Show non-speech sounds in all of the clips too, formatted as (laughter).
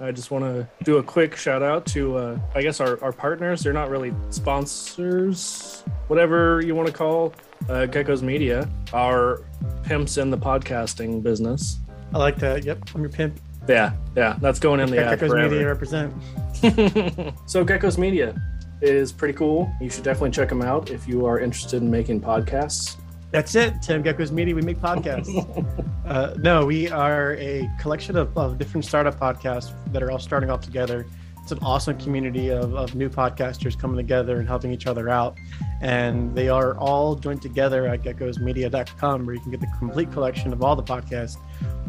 I just want to do a quick shout out to, uh, I guess, our, our partners. They're not really sponsors, whatever you want to call uh, Gecko's Media, our pimps in the podcasting business. I like that. Yep, I'm your pimp. Yeah, yeah, that's going in the ad Gecko's forever. Media represent. (laughs) (laughs) so Gecko's Media is pretty cool. You should definitely check them out if you are interested in making podcasts. That's it. Tim Gecko's Media. We make podcasts. (laughs) uh, no, we are a collection of, of different startup podcasts that are all starting off together. It's an awesome community of, of new podcasters coming together and helping each other out. And they are all joined together at geckosmedia.com where you can get the complete collection of all the podcasts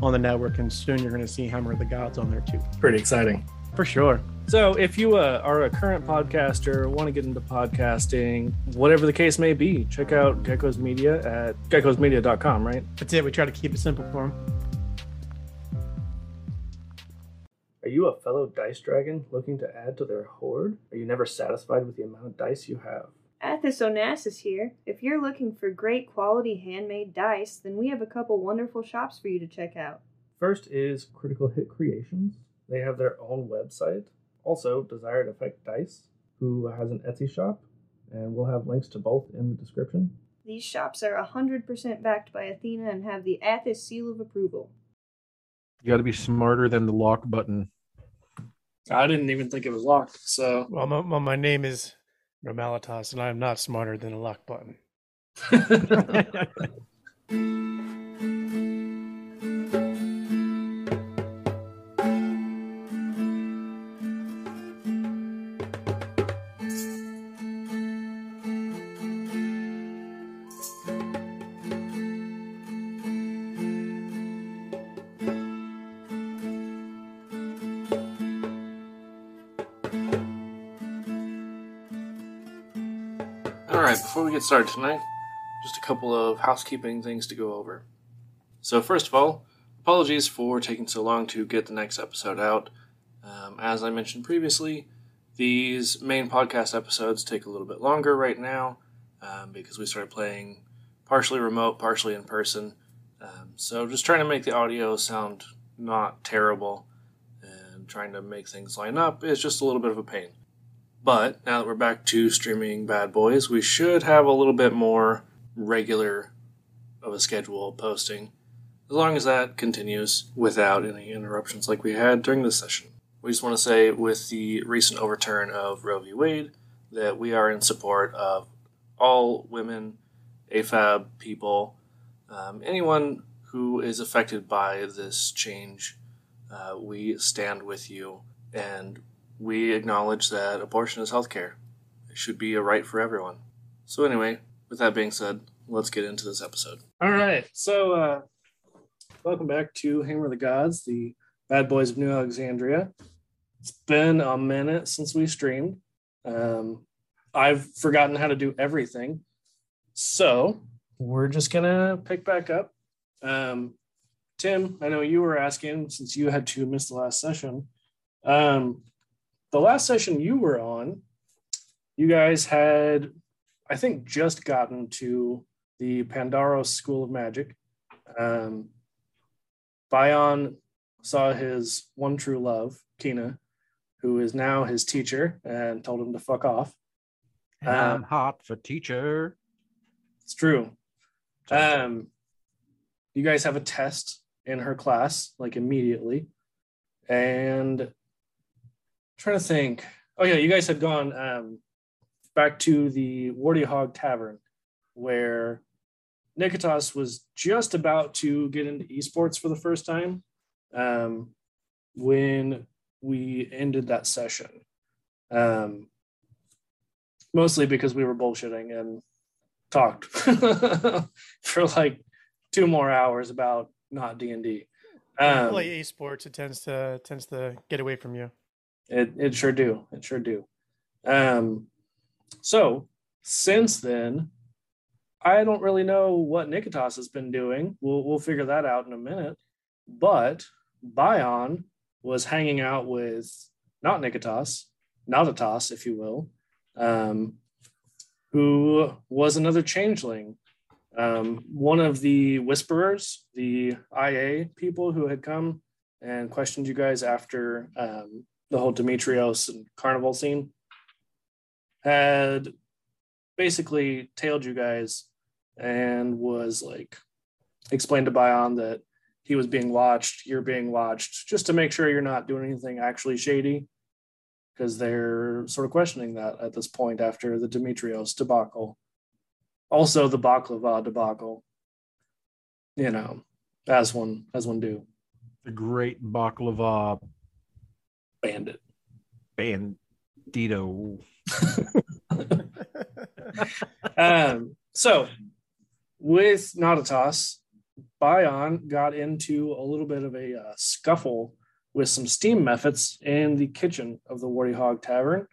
on the network. And soon you're going to see Hammer of the Gods on there too. Pretty exciting. For sure. So, if you uh, are a current podcaster, want to get into podcasting, whatever the case may be, check out Gecko's Media at geckosmedia.com, right? That's it. We try to keep it simple for them. Are you a fellow dice dragon looking to add to their horde? Are you never satisfied with the amount of dice you have? Athos Onassis here. If you're looking for great quality handmade dice, then we have a couple wonderful shops for you to check out. First is Critical Hit Creations. They have their own website. Also, Desired Effect Dice, who has an Etsy shop, and we'll have links to both in the description. These shops are 100% backed by Athena and have the Athos seal of approval. You got to be smarter than the lock button. I didn't even think it was locked, so Well, my, well, my name is Romalitas, and I am not smarter than a lock button. (laughs) (laughs) get started tonight, just a couple of housekeeping things to go over. So, first of all, apologies for taking so long to get the next episode out. Um, as I mentioned previously, these main podcast episodes take a little bit longer right now um, because we started playing partially remote, partially in person. Um, so, just trying to make the audio sound not terrible and trying to make things line up is just a little bit of a pain. But now that we're back to streaming Bad Boys, we should have a little bit more regular of a schedule posting, as long as that continues without any interruptions like we had during this session. We just want to say, with the recent overturn of Roe v. Wade, that we are in support of all women, AFAB people, um, anyone who is affected by this change. Uh, we stand with you and we acknowledge that abortion is healthcare. It should be a right for everyone. So, anyway, with that being said, let's get into this episode. All right. So, uh, welcome back to Hammer of the Gods, the Bad Boys of New Alexandria. It's been a minute since we streamed. Um, I've forgotten how to do everything. So, we're just going to pick back up. Um, Tim, I know you were asking since you had to miss the last session. Um, the last session you were on, you guys had, I think, just gotten to the Pandaros School of Magic. Um, Bion saw his one true love, Kina, who is now his teacher, and told him to fuck off. And I'm hot for teacher. It's true. Um, you guys have a test in her class, like immediately. And trying to think. Oh yeah, you guys had gone um, back to the Warty Hog Tavern, where Nikitas was just about to get into esports for the first time um, when we ended that session. Um, mostly because we were bullshitting and talked (laughs) for like two more hours about not D and D. Um, play esports, it tends to tends to get away from you. It it sure do. It sure do. Um, so since then, I don't really know what Nikitas has been doing. We'll we'll figure that out in a minute. But Bion was hanging out with not Nikitas, Nautitas, if you will, um, who was another changeling. Um, one of the whisperers, the IA people who had come and questioned you guys after um, the whole Demetrios and carnival scene, had basically tailed you guys and was like explained to Bion that he was being watched, you're being watched, just to make sure you're not doing anything actually shady. Because they're sort of questioning that at this point after the Demetrios debacle. Also the baklava debacle. You know, as one as one do. The great baklava Bandit. bandito. (laughs) um, so with Nautitas, Bion got into a little bit of a uh, scuffle with some steam mephits in the kitchen of the Warty Hog Tavern.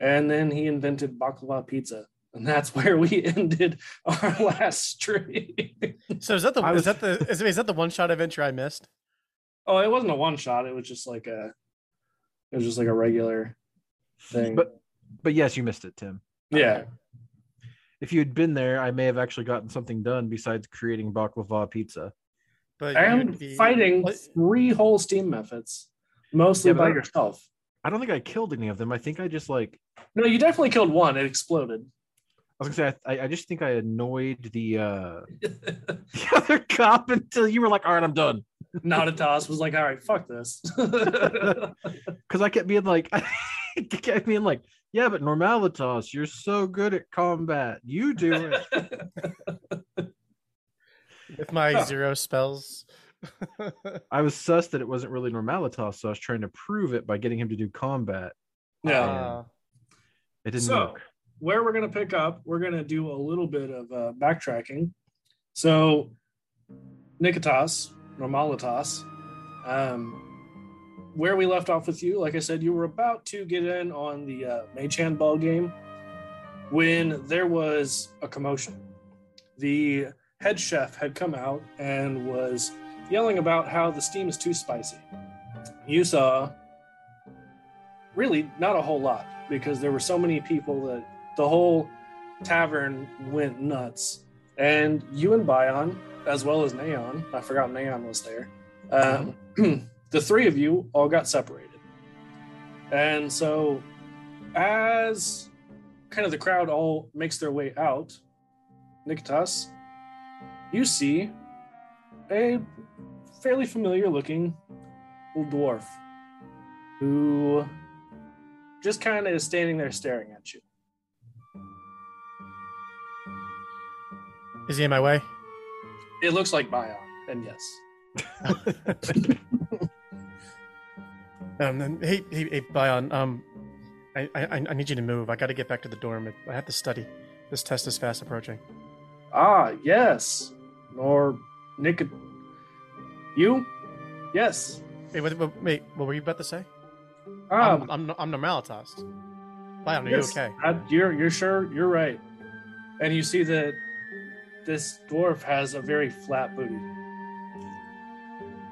And then he invented baklava pizza. And that's (laughs) where we (laughs) ended our last stream. So is that the I is that the is, is that the one shot adventure I missed? oh, it wasn't a one shot. It was just like a, it was just like a regular thing. But but yes, you missed it, Tim. yeah, If you had been there, I may have actually gotten something done besides creating baklava pizza. But and you'd be- fighting three whole steam mephits, mostly Yeah, by I- yourself. I don't think I killed any of them. I think I just like No, you definitely killed one. It exploded. I was gonna say I, I just think I annoyed the uh (laughs) (laughs) the other cop until you were like, all right, I'm done. (laughs) Nautitas was like, all right, fuck this. (laughs) Because I kept being like (laughs) I kept being like, yeah, but Normalitas, you're so good at combat. You do it. with my zero spells. I was sus that it wasn't really Normalitas, so I was trying to prove it by getting him to do combat. yeah. Uh, It didn't So, work. where we're going to pick up, we're going to do a little bit of uh, backtracking. So, Nikitas, Normalitas, um, where we left off with you, like I said, you were about to get in on the uh, Handball game when there was a commotion. The head chef had come out and was yelling about how the steam is too spicy. You saw really not a whole lot because there were so many people that the whole tavern went nuts. And you and Bion, as well as Neon, I forgot Neon was there. Um, (clears throat) the three of you all got separated. And so, as kind of the crowd all makes their way out, Nikitas, you see a fairly familiar looking little dwarf who just kind of is standing there staring at you. is he in my way? It looks like Bion, and yes. (laughs) Um, then- hey, hey, hey, Bion. Um, I, I, I need you to move. I got to get back to the dorm. I have to study. This test is fast approaching. Ah, yes. Nor Nick. You? Yes. Wait, what, what, wait, what were you about to say? Um, I'm, I'm, I'm Normalitas. Bion, are yes, you okay? uh, you're you're sure you're right. And you see that this dwarf has a very flat booty.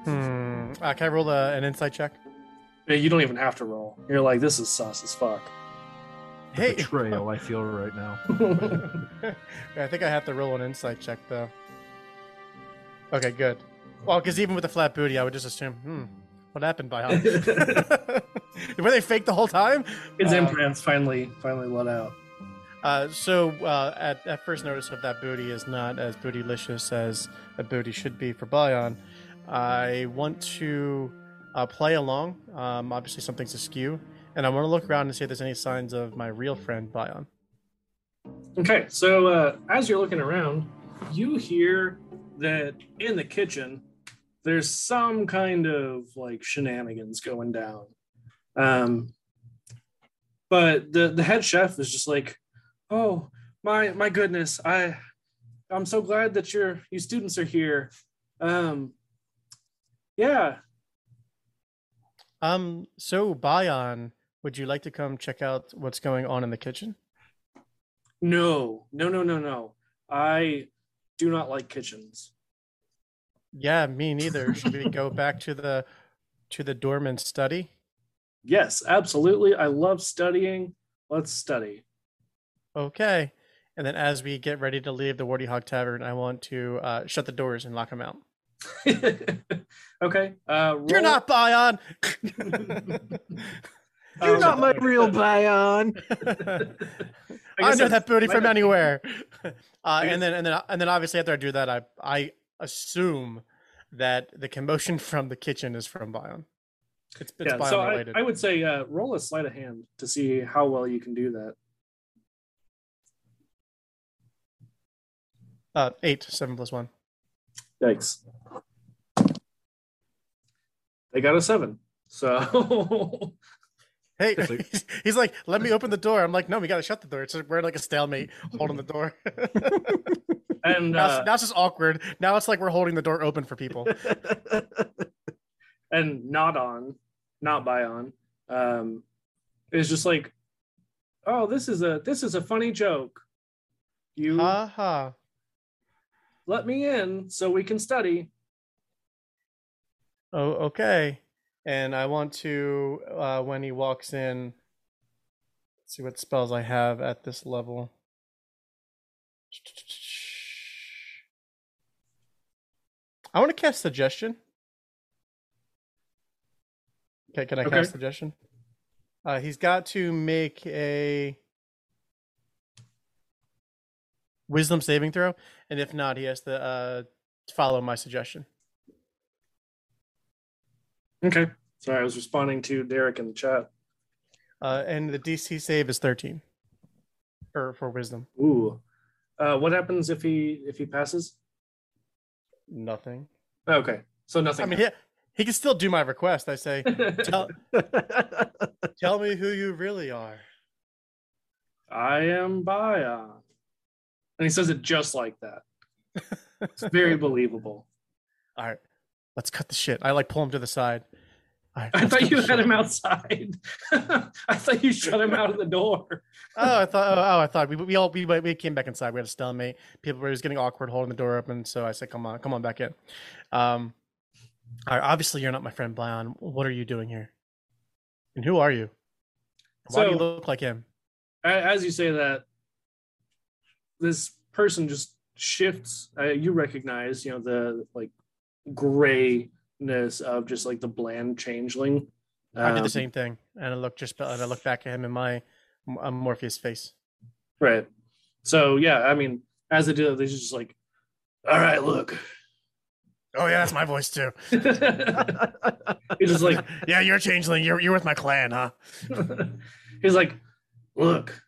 Hmm. Uh, can I roll a, an insight check? Yeah, You don't even have to roll. You're like, this is sus as fuck. The Hey. betrayal I feel right now. (laughs) I think I have to roll an insight check though. Okay, good. Well, because even with the flat booty, I would just assume, hmm, what happened, Bion? (laughs) (laughs) Were they fake the whole time? His Uh, implants finally finally let out. Uh, so uh, at, at first notice of that booty is not as bootylicious as a booty should be for Bion. I want to uh, play along. Um, obviously, something's askew, and I want to look around and see if there's any signs of my real friend Bion. Okay, so uh, as you're looking around, you hear that in the kitchen, there's some kind of like shenanigans going down. Um, but the the head chef is just like, "Oh my my goodness, I I'm so glad that your you students are here." Um, yeah, Um, so Bion, would you like to come check out what's going on in the kitchen? no, no, no, no, no. I do not like kitchens. Yeah, me neither. Should we go back to the to the dorm and study? Yes, absolutely. I love studying. Let's study. Okay. And then as we get ready to leave the Warty Hog Tavern, I want to uh, shut the doors and lock them out. (laughs) okay. Uh, You're not Bion. (laughs) (laughs) You're Um, not my real Bion. I, guess know that booty from have- anywhere. Uh, and then and then and then obviously after I do that, I I assume that the commotion from the kitchen is from Bion. It's, it's Yeah, Bion so I. I would say uh, roll a sleight of hand to see how well you can do that. Uh, eight, seven plus one. Yikes. They got a seven. So (laughs) Hey, he's, he's like, let me open the door. I'm like, no, we gotta shut the door. It's we're like a stalemate holding the door. (laughs) and now, uh, it's, now it's just awkward. Now it's like we're holding the door open for people. (laughs) and not on, not by on, um, is just like, oh, this is a this is a funny joke. You Ha ha. Let me in so we can study. Oh, okay. And I want to, uh, when he walks in, see what spells I have at this level. I want to cast suggestion. Okay, can I Okay. cast suggestion? Uh, he's got to make a wisdom saving throw, and if not, he has to uh, follow my suggestion. Okay. Sorry, I was responding to Derek in the chat. Uh, and the DC save is 13 for for wisdom. Ooh. Uh, what happens if he if he passes? Nothing. Okay. So nothing. I mean, he, he can still do my request. I say, tell, (laughs) tell me who you really are. I am Baya. And he says it just like that. It's very (laughs) believable. All right, let's cut the shit. I like pull him to the side. Right, I thought you had him outside. (laughs) I thought you shut him out of the door. (laughs) Oh, I thought. Oh, oh, I thought we we all we we came back inside. We had a stalemate. People were just getting awkward holding the door open. So I said, "Come on, come on back in." Um, all right, obviously you're not my friend Bion. What are you doing here? And who are you? Why do you look like him? As you say that, this person just shifts. Uh, you recognize, you know, the like grayness of just like the bland changeling. I did Um, the same thing, and I look just and I look back at him in my uh, Morpheus face. Right. So yeah, I mean, as they do that, they're just like, all right, look. Oh yeah, that's my voice too. (laughs) (laughs) He's just like, yeah, you're a changeling. You're you're with my clan, huh? (laughs) he's like, look,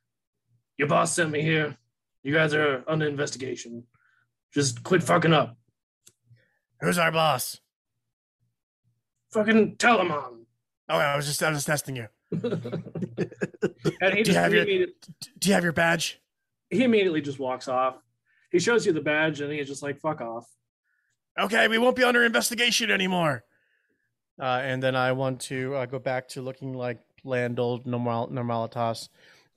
your boss sent me here. You guys are under investigation. Just quit fucking up. Who's our boss? Fucking tell him on. Oh, I was just I was just testing you. (laughs) and he Do you have he, your- immediately, Do you have your badge? he immediately just walks off. He shows you the badge and he's just like, fuck off. Okay, we won't be under investigation anymore. Uh, and then I want to uh, go back to looking like land old normal normalitas.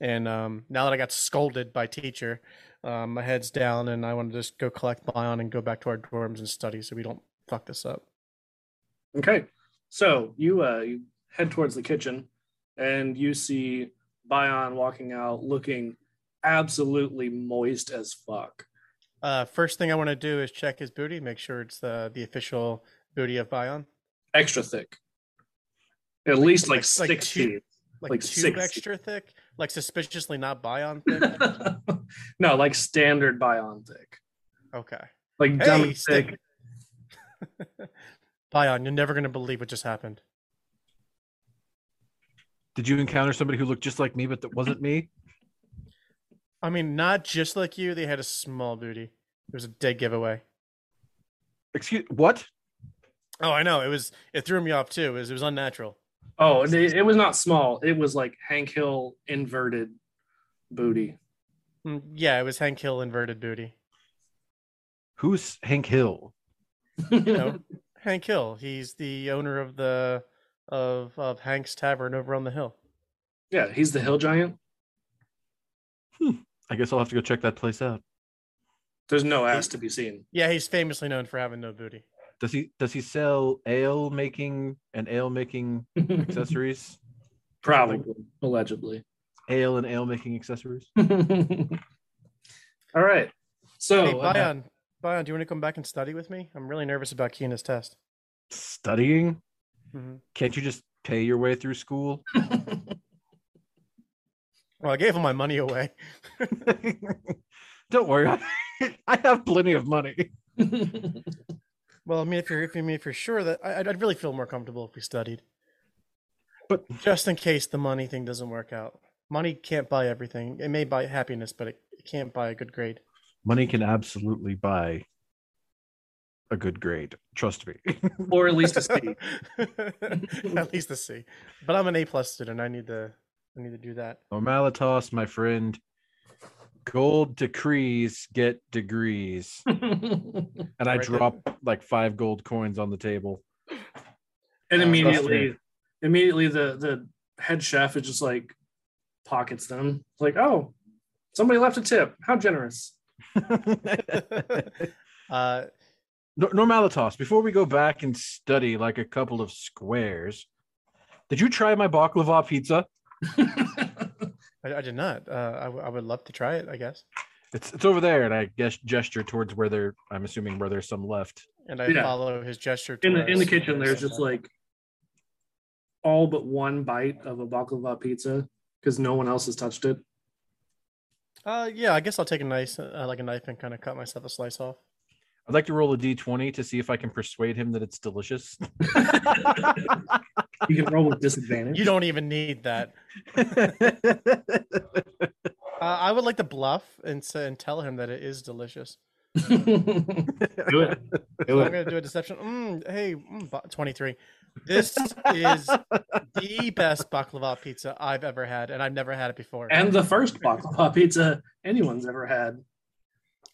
And um, now that I got scolded by teacher, um, my head's down, and I want to just go collect Bion and go back to our dorms and study so we don't fuck this up. Okay. So you uh you head towards the kitchen and you see Bion walking out looking absolutely moist as fuck. Uh, first thing I want to do is check his booty, make sure it's the the official booty of Bion. Extra thick. At least like, Like- like six two- feet. Like, Like two six. extra thick, like suspiciously not Bion thick. (laughs) no, like standard Bion thick. okay. Like Hey, dummy stick- thick. (laughs) Bion, you're never gonna believe what just happened. Did you encounter somebody who looked just like me, but that wasn't me? I mean, not just like you. They had a small booty. It was a dead giveaway. Excuse what? Oh, I know. It was. It threw me off too. It was. It was unnatural. Oh, it, it was not small. It was like Hank Hill inverted booty. Mm, Yeah, it was Hank Hill inverted booty. Who's Hank Hill? You know, (laughs) Hank Hill. He's the owner of the of of Hank's Tavern over on the hill. yeah, he's the hill giant. I guess I'll have to go check that place out. There's no ass to be seen. Yeah, he's famously known for having no booty. Does he does he sell ale making and ale making (laughs) accessories? Probably, allegedly. ale and ale making accessories? (laughs) All right. So hey, uh, Bion, Bion, do you want to come back and study with me? I'm really nervous about Keena's test. Studying? Mhm. Can't you just pay your way through school? (laughs) Well, I gave him my money away. Don't worry, I, I have plenty of money. Well, I mean, if you're if you mean if you're sure that I, I'd I'd really feel more comfortable if we studied. But- just in case the money thing doesn't work out, money can't buy everything. It may buy happiness, but it, it can't buy a good grade. Money can absolutely buy a good grade. Trust me. (laughs) or at least a C. (laughs) At least a C. But I'm an A plus student. I need to I need to do that. Omalitos, my friend. Gold decrees get degrees. (laughs) And I Right there. drop like five gold coins on the table. and Uh, immediately, immediately the the head chef is just like pockets them. Like, oh, somebody left a tip. How generous. (laughs) (laughs) Uh, No- Normalitas, before we go back and study like a couple of squares, did you try my baklava pizza? I, I did not. Uh, I, w- I would love to try it. I guess. It's it's over there, and I guess gesture towards where there. I'm assuming where there's some left. And I Yeah. follow his gesture. in the in the towards- kitchen, there's just like all but one bite of a baklava pizza because no one else has touched it. Uh, yeah, I guess I'll take a nice, uh, like a knife, and kind of cut myself a slice off. I'd like to roll a d20 to see if I can persuade him that it's delicious. (laughs) (laughs) You can roll with disadvantage. You don't even need that. (laughs) Uh, I would like to bluff and say, and tell him that it is delicious. do it. So I'm gonna do a deception. Mm, hey, mm, 23. This is the best baklava pizza I've ever had, and I've never had it before. And the first baklava pizza anyone's ever had.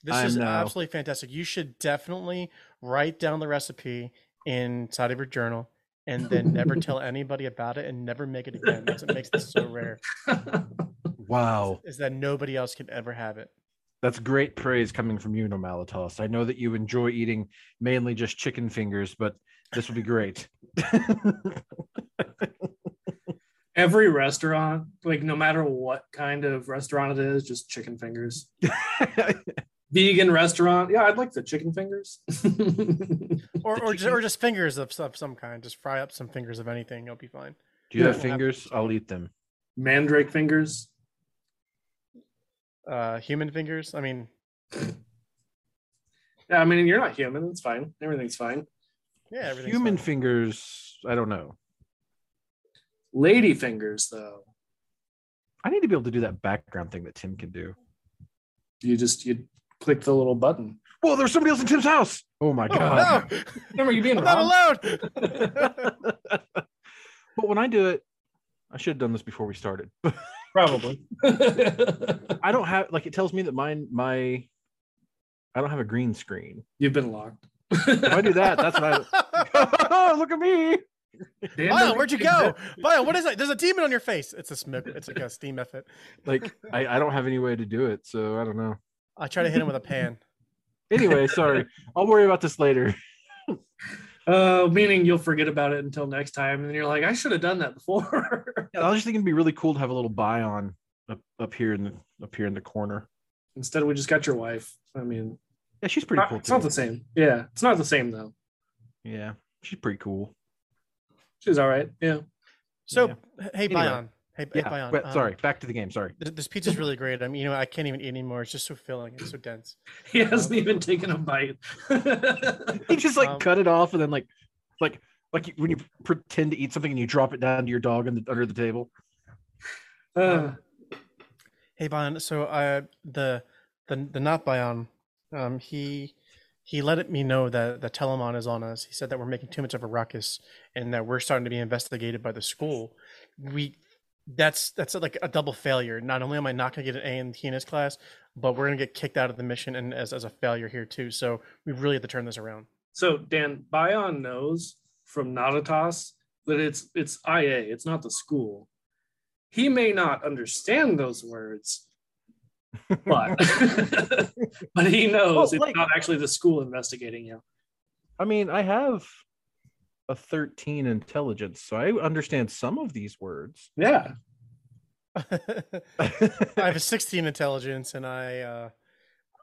This I is know. absolutely fantastic. You should definitely write down the recipe inside of your journal and then never tell (laughs) anybody about it and never make it again. That's what makes this so rare. wow, Is that nobody else can ever have it. that's great praise coming from you, Normalitas. I know that you enjoy eating mainly just chicken fingers, but this would be great. (laughs) Every restaurant, like no matter what kind of restaurant it is, just chicken fingers. (laughs) Vegan restaurant, yeah, I'd like the chicken fingers. (laughs) Or, or, just, or (laughs) just fingers of some, some kind. Just fry up some fingers of anything. You'll be fine. Do you have fingers? I'll eat them. Mandrake fingers. Uh, human fingers. I mean, Yeah, I mean you're not human. It's fine. Everything's fine. yeah, everything's Human fine. fingers, I don't know. Lady fingers, though. I need to be able to do that background thing that Tim can do. You just you click the little button. Whoa, there's somebody else in Tim's house. Oh my Oh, god. no! Remember you being I'm not robbed? allowed. (laughs) but when I do it, I should have done this before we started. (laughs) Probably. (laughs) I don't have like it tells me that mine my I don't have a green screen. You've been locked. If I do that, that's what I look at me. Damn, Bio, where'd you go? Bio, what is that? There's a demon on your face. It's a smoke. It's like a steam mephit. Like I, I don't have any way to do it, so I don't know. I try to hit him with a pan. (laughs) Anyway, sorry. I'll worry about this later. Uh, (laughs) meaning you'll forget about it until next time, and then you're like, I should have done that before. (laughs) Yeah, I was just thinking it'd be really cool to have a little bion up, up here in the up here in the corner. Instead, we just got your wife. I mean, Yeah, she's pretty not- cool it's too. not the same. Yeah, it's not the same though. Yeah, she's pretty cool. She's all right. Yeah. So, Yeah. hey, Anyway. Bion. Hey, hey Yeah, Bion. but um, sorry. Back to the game. Sorry. This, This pizza's really (laughs) great. I mean, you know, I can't even eat anymore. It's just so filling. It's so dense. He hasn't even taken a bite. (laughs) he just like Um, cut it off and then like like like when you pretend to eat something and you drop it down to your dog in the, under the table. Uh, Hey, Bion. So, uh, the the the not Bion, um, he he let me know that the Telemon is on us. He said that we're making too much of a ruckus and that we're starting to be investigated by the school. We that's that's like a double failure. Not only am I not going to get an A in Tina's class, but we're going to get kicked out of the mission and as as a failure here too. So we really have to turn this around. so Dan Bion knows from Nautitas that it's it's IA. It's not the school. He may not understand those words, but (laughs) but he knows Well, it's not actually the school investigating you. I mean, I have a 13 intelligence, so I understand some of these words. Yeah. (laughs) I have a 16 intelligence and I uh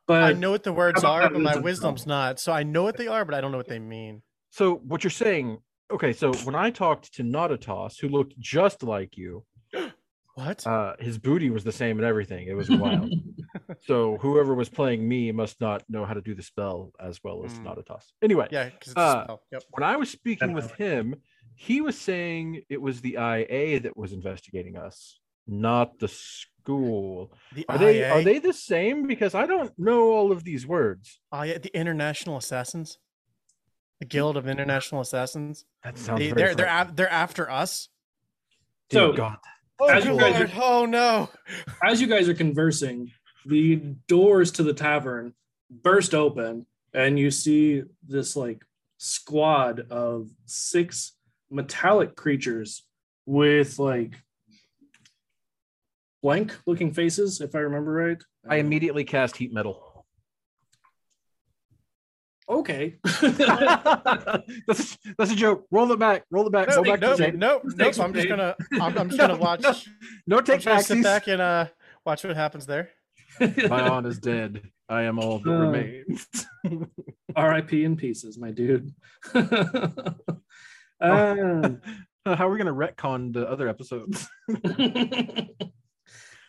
But I know what the words are, but my wisdom wisdom's not. So I know what they are, but I don't know what they mean. So what you're saying? Okay, so when I talked to Nautitas, who looked just like you, (gasps) What? uh, his booty was the same and everything. It was wild. (laughs) so whoever was playing me must not know how to do the spell as well as Hmm. Nautitas. Anyway, yeah, it's uh, a spell. Yep. when I was speaking with Definitely. him, he was saying it was the IA that was investigating us, not the school. The Are they are they the same? Because I don't know all of these words. Oh, yeah, the International Assassins, the Guild of International Assassins. That sounds They, very they're they're af- they're after us. Dear So- God. Oh, As you guys Lord. are- oh no! as you guys are conversing, the doors to the tavern burst open, and you see this like squad of six metallic creatures with like blank looking faces, if I remember right. I immediately cast heat metal. okay. (laughs) (laughs) that's that's a joke. Roll it back. Roll it back. no, Go back nope, to the nope, Just nope. I'm just gonna I'm, I'm just (laughs) No, gonna watch. no. No take just gonna sit back and uh watch what happens there. (laughs) Bion is dead. I am all that Uh, remains. (laughs) R.I.P. in pieces, my dude. (laughs) um, How are we gonna retcon the other episodes?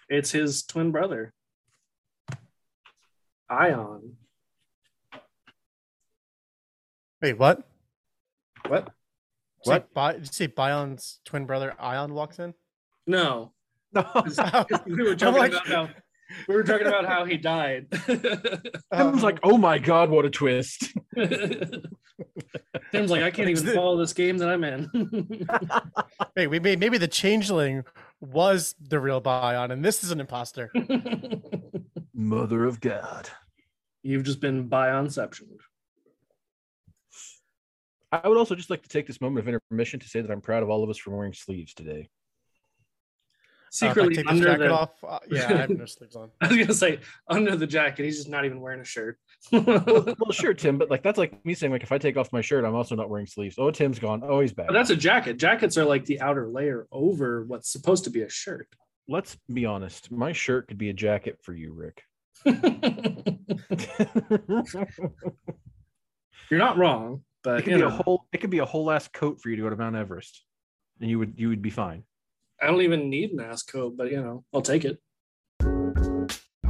it's his twin brother, Ion. Wait, what? What? Say What? Bi- did you say Bion's twin brother Ion walks in? No, No. we were I'm like- about how we were talking about how he died. (laughs) Tim's um, like, oh my god, what a twist. Tim's like, I can't even (laughs) follow this game that I'm in. (laughs) Wait, we may, maybe the changeling was the real Bion, and this is an imposter. Mother of God. You've just been bionception. I would also just like to take this moment of intermission to say that I'm proud of all of us for wearing sleeves today. Uh, if I Secretly take this under jacket the, off. Uh, yeah, I have no sleeves on. (laughs) I was gonna say under the jacket, he's just not even wearing a shirt. well, (laughs) well, sure, Tim, but like that's like me saying like if I take off my shirt, I'm also not wearing sleeves. Oh, Tim's gone. Oh, he's back. But that's a jacket. Jackets are like the outer layer over what's supposed to be a shirt. Let's be honest. My shirt could be a jacket for you, Rick. (laughs) You're not wrong, but it could you be a whole. It could be a whole ass coat for you to go to Mount Everest, and you would you would be fine. I don't even need an ass coat, but you know, I'll take it.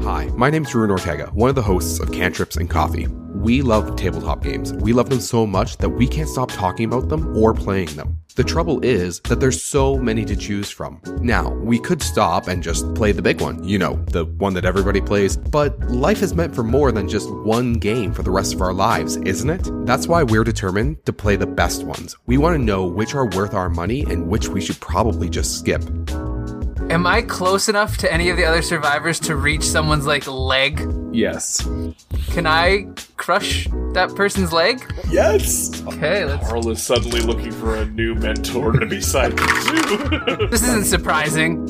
Hi, my name's Ruin Ortega, one of the hosts of Cantrips and Coffee. We love tabletop games. We love them so much that we can't stop talking about them or playing them. The trouble is that there's so many to choose from. Now, we could stop and just play the big one, you know, the one that everybody plays, but life is meant for more than just one game for the rest of our lives, isn't it? That's why we're determined to play the best ones. We want to know which are worth our money and which we should probably just skip. Am I close enough to any of the other survivors to reach someone's like leg? Yes. Can I crush that person's leg? Yes. Okay, let's. Carl is suddenly looking for a new mentor to be sidekick to. (laughs) This isn't surprising.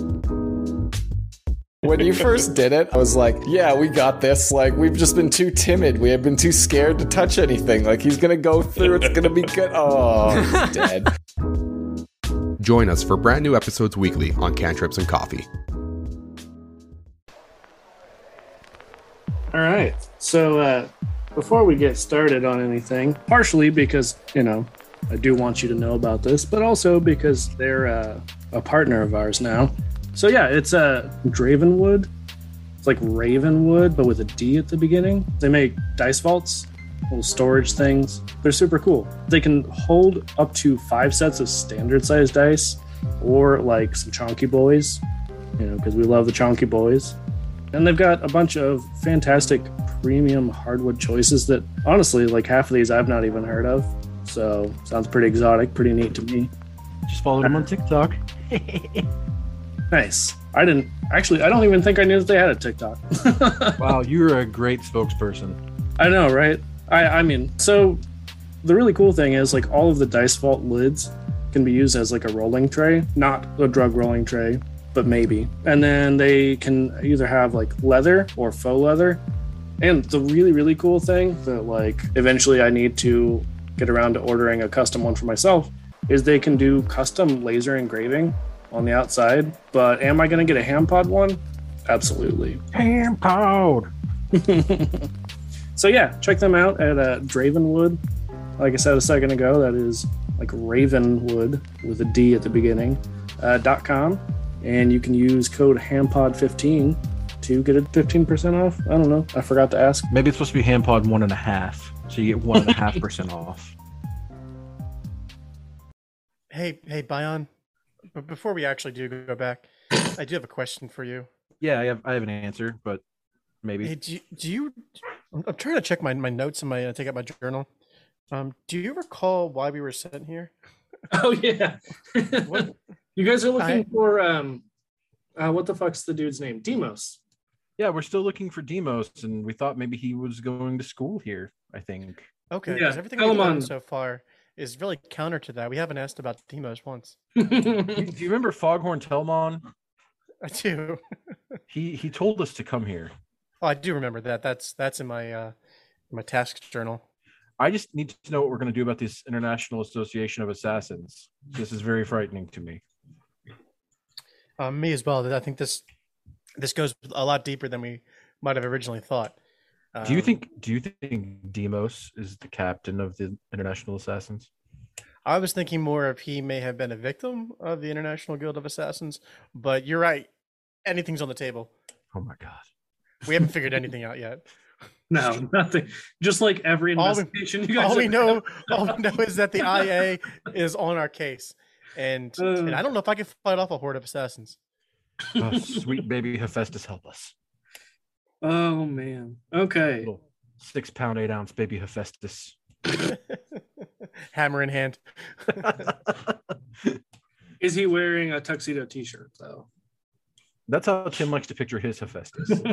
when you first did it, I was like, "Yeah, we got this." Like we've just been too timid. We have been too scared to touch anything. Like he's gonna go through. It's gonna be good. (laughs) Oh, he's dead. Join us for brand new episodes weekly on Cantrips and Coffee. All right. So uh, before we get started on anything, partially because you know I do want you to know about this, but also because they're uh, a partner of ours now. So yeah, it's uh, Dravenwood. It's like Ravenwood, but with a D at the beginning. They make dice vaults, little storage things. They're super cool. They can hold up to five sets of standard sized dice, or like some chonky boys. You know, because we love the chonky boys. And they've got a bunch of fantastic premium hardwood choices that honestly, like half of these I've not even heard of. So sounds pretty exotic, pretty neat to me. Just followed them on TikTok. (laughs) Nice. I didn't actually I don't even think I knew that they had a TikTok. (laughs) wow, you're a great spokesperson. I know, right? I I mean, so the really cool thing is like all of the dice vault lids can be used as like a rolling tray, not a drug rolling tray, but maybe. And then they can either have like leather or faux leather. And the really really cool thing that like eventually I need to get around to ordering a custom one for myself is they can do custom laser engraving on the outside. But am I going to get a hand pod one? Absolutely. Ham pod. (laughs) so yeah, check them out at uh, Dravenwood. Like I said a second ago, that is like Ravenwood with a D at the beginning. Uh, dot com, and you can use code HAMPOD15 to get a 15% off. I don't know. I forgot to ask. Maybe it's supposed to be Hampod one and a half, so you get one and a half (laughs) percent off. Hey, hey, Bion. But before we actually do go back, I do have a question for you. Yeah, I have I have an answer, but maybe Hey, do you, do you? I'm I'm trying to check my, my notes and my uh, take out my journal. Um, do you recall why we were sitting here? (laughs) Oh yeah. (laughs) You guys are looking I- for um uh, what the fuck's the dude's name? Demos. yeah, we're still looking for Demos, and we thought maybe he was going to school here. I think. Okay, Yeah, everything we've done so far is really counter to that. We haven't asked about Demos once. (laughs) Do you, do you remember Foghorn Telmon? I do. He he told us to come here. Oh, I do remember that. That's that's in my uh my task journal. I just need to know what we're going to do about this International Association of Assassins. This is very frightening to me. Um, me as well. I think this this goes a lot deeper than we might have originally thought. Do you Um, think do you think Demos is the captain of the International Assassins? I was thinking more of he may have been a victim of the International Guild of Assassins, but you're right. Anything's on the table. Oh my god. We haven't figured anything out yet. (laughs) no, nothing. Just like every All we- investigation you guys All we have- know, (laughs) all we know is that the IA is on our case, and uh. and I don't know if I can fight off a horde of assassins. Oh, sweet baby Hephaestus, help us. Oh man. Okay. Little six pound, eight ounce baby Hephaestus. (laughs) Hammer in hand. Is he wearing a tuxedo t-shirt though? That's how Tim likes to picture his Hephaestus. (laughs)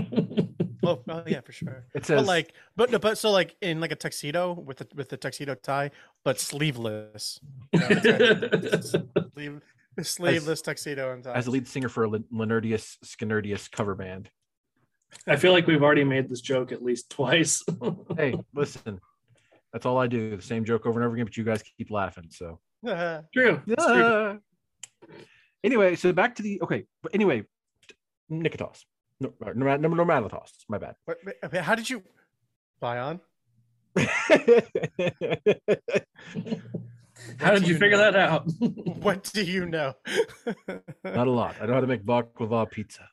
Oh, oh yeah, for sure. It says But like, but no, but so like in like a tuxedo with the with the tuxedo tie, but sleeveless. You know, it's got sleeve, sleeveless tuxedo and tie. as the lead singer for a Lin- Leonardius Skinnerdius cover band. I feel like we've already made this joke at least twice. (laughs) Hey, listen, that's all I do. The same joke over and over again, but you guys keep laughing. So (laughs) True. True. Anyway, so back to the okay. But anyway, Nikotos. No, Norma- Norm- Normalitas. My bad. Wait, wait, wait, how did you buy on? (laughs) How did you figure that out? (laughs) What do you know? (laughs) Not a lot. I know how to make baklava pizza.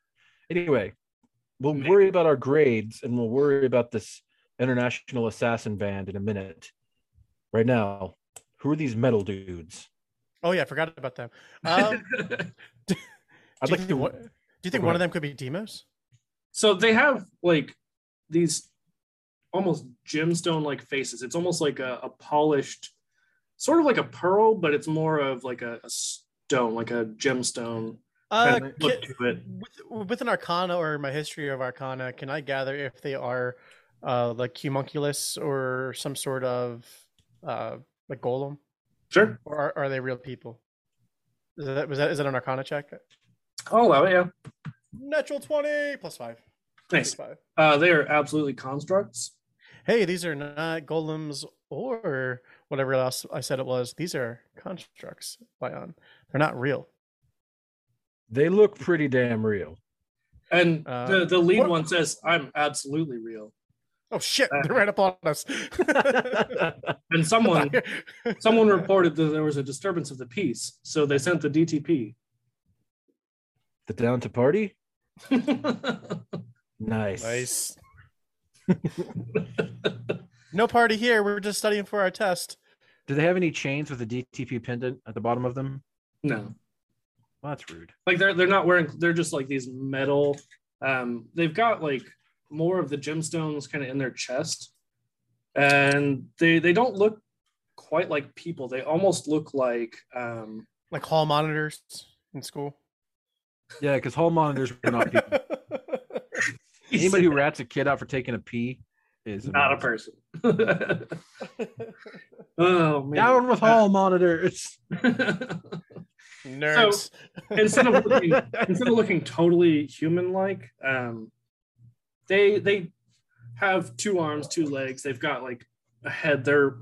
Anyway, we'll worry about our grades and we'll worry about this international assassin band in a minute. Right now, who are these metal dudes? oh yeah, I forgot about them. Um, I'd like think, to. one, do you think Go one of them could be Demos? so they have like these almost gemstone like faces. It's almost like a, a polished, sort of like a pearl, but it's more of like a, a stone, like a gemstone Uh, kind of look can- to it. with, with an Arcana or my history of Arcana, can I gather if they are uh, like Homunculus or some sort of uh, like golem, Sure. or are, are they real people? Is that was that is that an Arcana check? Oh, wow, yeah. Natural twenty plus five. Nice. 25. Uh, they are absolutely constructs. Hey, these are not golems or whatever else I said it was. These are constructs, Bion. They're not real. They look pretty damn real. And Uh, the, the lead what- one says, I'm absolutely real. Oh shit! Uh, They're right up on us. (laughs) (laughs) And someone someone reported that there was a disturbance of the peace, so they sent the DTP. The down to party? (laughs) Nice. Nice. (laughs) no party here. We're just studying for our test. Do they have any chains with a DTP pendant at the bottom of them? no, Well, that's rude. like they're they're not wearing. They're just like these metal. Um, they've got like more of the gemstones kind of in their chest, and they they don't look quite like people. They almost look like um, Like hall monitors in school. Yeah, because hall monitors are not people. (laughs) Anybody who rats a kid out for taking a pee is not a person. (laughs) oh man! Down with hall monitors. Nerds. instead of looking, instead of looking totally human-like, um, they they have two arms, two legs. They've got like a head. They're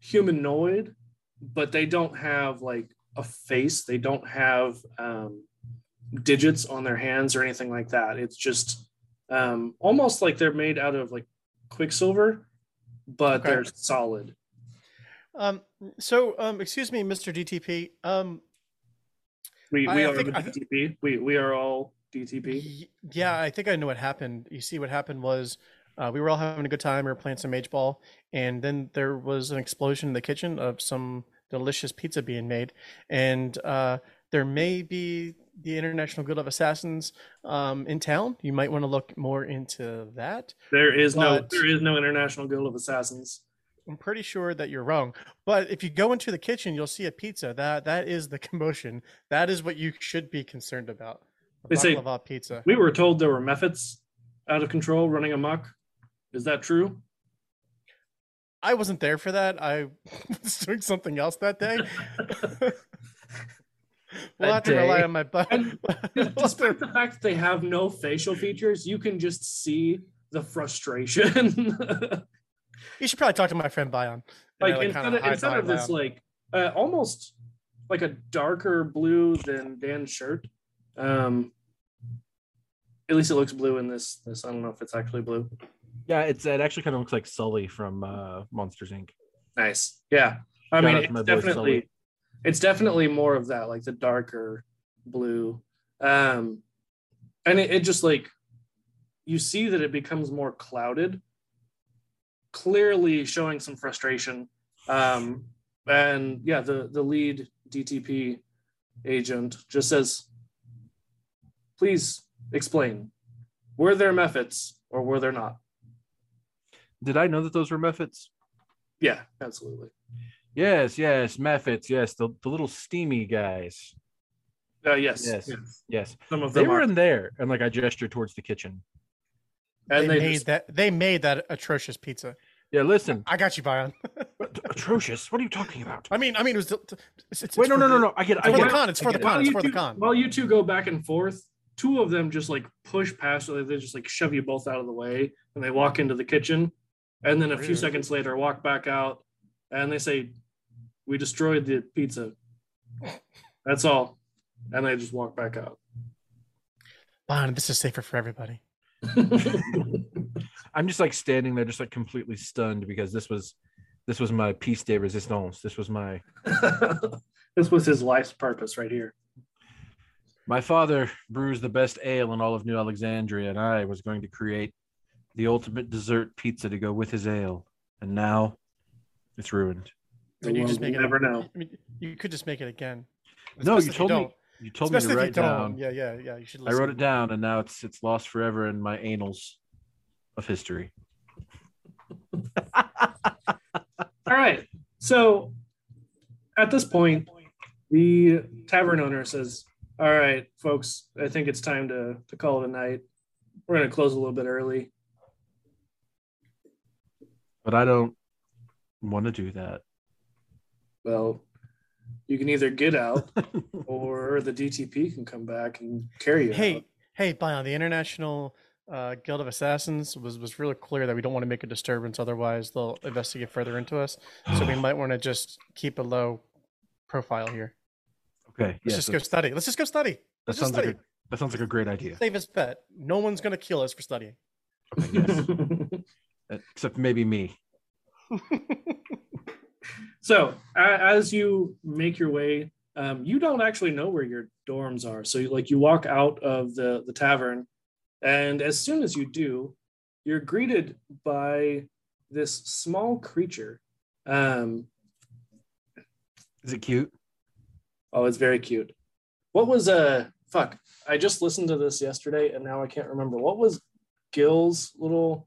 humanoid, but they don't have like a face. They don't have um, digits on their hands or anything like that. It's just um, almost like they're made out of like quicksilver, but Okay. they're solid. Um, so, um, excuse me, Mr. DTP. Um, We we I are think- I DTP. We we are all DTP. yeah, I think I know what happened. You see, what happened was uh, we were all having a good time. We were playing some Mage Ball, and then there was an explosion in the kitchen of some delicious pizza being made, and uh, there may be the International Guild of Assassins um, in town. You might want to look more into that. There is no there is no International Guild of Assassins. I'm pretty sure that you're wrong. But if you go into the kitchen, you'll see a pizza. That that is the (laughs) commotion. That is what you should be concerned about. A They say- pizza. We were told there were mephits out of control running amok. Is that true? I wasn't there for that. I (laughs) was doing something else that day. (laughs) we'll That have to rely on my butt. And Despite the fact that they have no facial features, you can just see the frustration. (laughs) you should probably talk to my friend Bion. like And I, instead kinda instead of this Bion. like uh, almost like a darker blue than Dan's shirt. Um, at least it looks blue in this. This I don't know if it's actually blue. Yeah, it's it actually kind of looks like Sully from uh, Monsters Inc. Nice. Yeah. I Shout mean, it's definitely Sully. It's definitely more of that, like the darker blue. Um, and it, it just like you see that it becomes more clouded, clearly showing some frustration. Um, and yeah, the the lead DTP agent just says, "Please explain. Were there mephits or were there not?" Did I know that those were mephits? Yeah, absolutely. Yes, yes, mephits. Yes, the, the little steamy guys. Uh, yes, Yes. yes. Yes, Some of them they were are, in there, and like I gestured towards the kitchen. and they, made just- that. They made that atrocious pizza. Yeah, listen, I got you, Bion. (laughs) atrocious. What are you talking about? I mean, I mean, it was. It's, it's, Wait, it's no, for no, no, the- no. I get, It's I for get the it. con. It's for I the get it. con. It's you for the two, con. while you two go back and forth, two of them just like push past, like, they just like shove you both out of the way, and they walk into the kitchen, and then a few seconds later walk back out, and they say, "We destroyed the pizza." That's all, and they just walk back out. Bion, this is safer for everybody. (laughs) I'm just like standing there, just like completely stunned because this was, this was my piece de resistance. This was my (laughs) this was his life's purpose right here. My father brews the best ale in all of New Alexandria, and I was going to create the ultimate dessert pizza to go with his ale. And now it's ruined. And you Well, just make it- never know. I mean, you could just make it again. No, you if told me you told me to Especially if you write don't. down. Yeah, yeah, yeah. You should. I wrote it down, and now it's it's lost forever in my annals of history. (laughs) All right. So at this point, the tavern owner says, All right, folks, I think it's time to, to call it a night. We're going to close a little bit early. But I don't want to do that. Well, you can either get out (laughs) or the DTP can come back and carry you. Hey, out. hey, Bion, the International uh, Guild of Assassins was was really clear that we don't want to make a disturbance, otherwise they'll investigate further into us. So we (gasps) might want to just keep a low profile here. Okay, Let's yes, just go study. Let's just go study. that Let's just sounds like a that sounds like a great idea. Save Safest bet. No one's gonna kill us for studying. Okay, yes. (laughs) Except maybe me. (laughs) so as you make your way, um, you don't actually know where your dorms are. So you, like you walk out of the, the tavern, and as soon as you do, you're greeted by this small creature. Um, Is it cute? Oh, it's very cute. What was uh fuck? I just listened to this yesterday and now I can't remember. What was Gil's little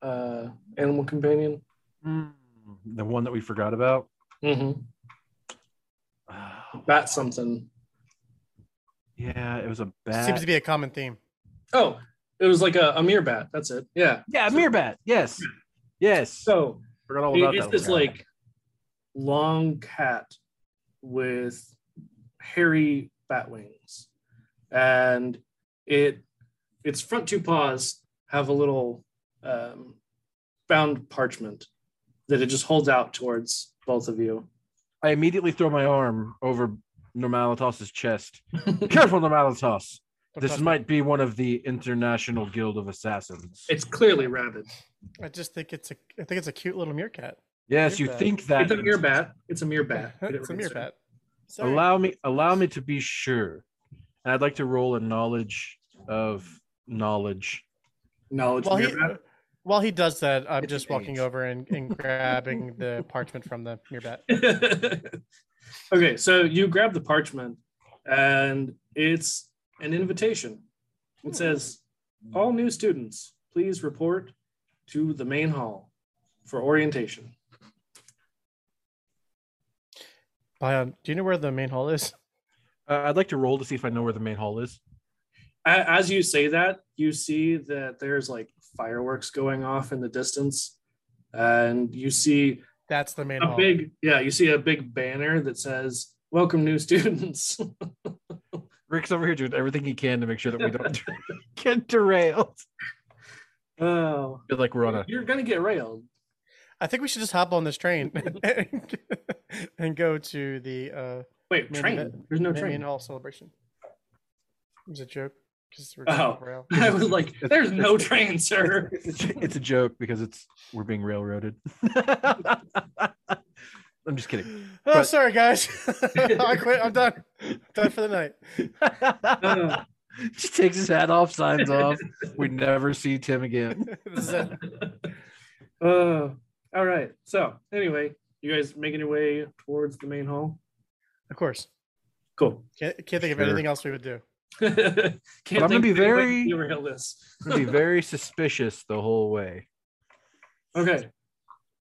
uh animal companion? Mm, the one that we forgot about. Mm-hmm. Oh, (sighs) Bat something. yeah, it was a bat. Seems to be a common theme. Oh, it was like a, a mere bat. That's it. Yeah. yeah, a bat. Yes, yes. So forgot all it- about it's that. this one. like long cat with hairy bat wings. And it its front two paws have a little um, bound parchment that it just holds out towards both of you. I immediately throw my arm over Normalitas's chest. (laughs) Careful, Normalitas. This might be one of the International Guild of Assassins. It's clearly rabid. I just think it's a. I think it's a cute little meerkat. yes, you think that. It's a meerbat. It's a meerbat. it's a meerkat. Sorry. Allow me, allow me to be sure. And I'd like to roll a knowledge of knowledge. Knowledge While he, meerbat. While he does that, I'm It's just walking age. over and, and grabbing (laughs) the parchment from the meerbat. (laughs) okay, so you grab the parchment, and it's an invitation. It says, "All new students, please report to the main hall for orientation." Bion, do you know where the main hall is? Uh, I'd like to roll to see if I know where the main hall is. As you say that, you see that there's like fireworks going off in the distance, and you see That's the main a hall. big yeah, you see a big banner that says "Welcome new students." (laughs) Rick's over here doing everything he can to make sure that we don't (laughs) (laughs) get derailed. oh, feel like we're on a. you're gonna get railed. I think we should just hop on this train and, and go to the uh, Wait, train? event. There's no main train. hall celebration. It was a joke. 'Cause Oh. rail. (laughs) I was like, "There's no train, sir." (laughs) It's a, joke because it's we're being railroaded. (laughs) I'm just kidding. Oh, But- sorry, guys. I quit. I'm done. done for the night. Just takes his hat off, signs off. We never see Tim again. This uh, all right. So anyway, you guys making your way towards the main hall. Of course. Cool. Can't, can't think of anything else we would do. (laughs) Can't I'm gonna be of any way very- derail this. I'm gonna be (laughs) very suspicious the whole way. Okay.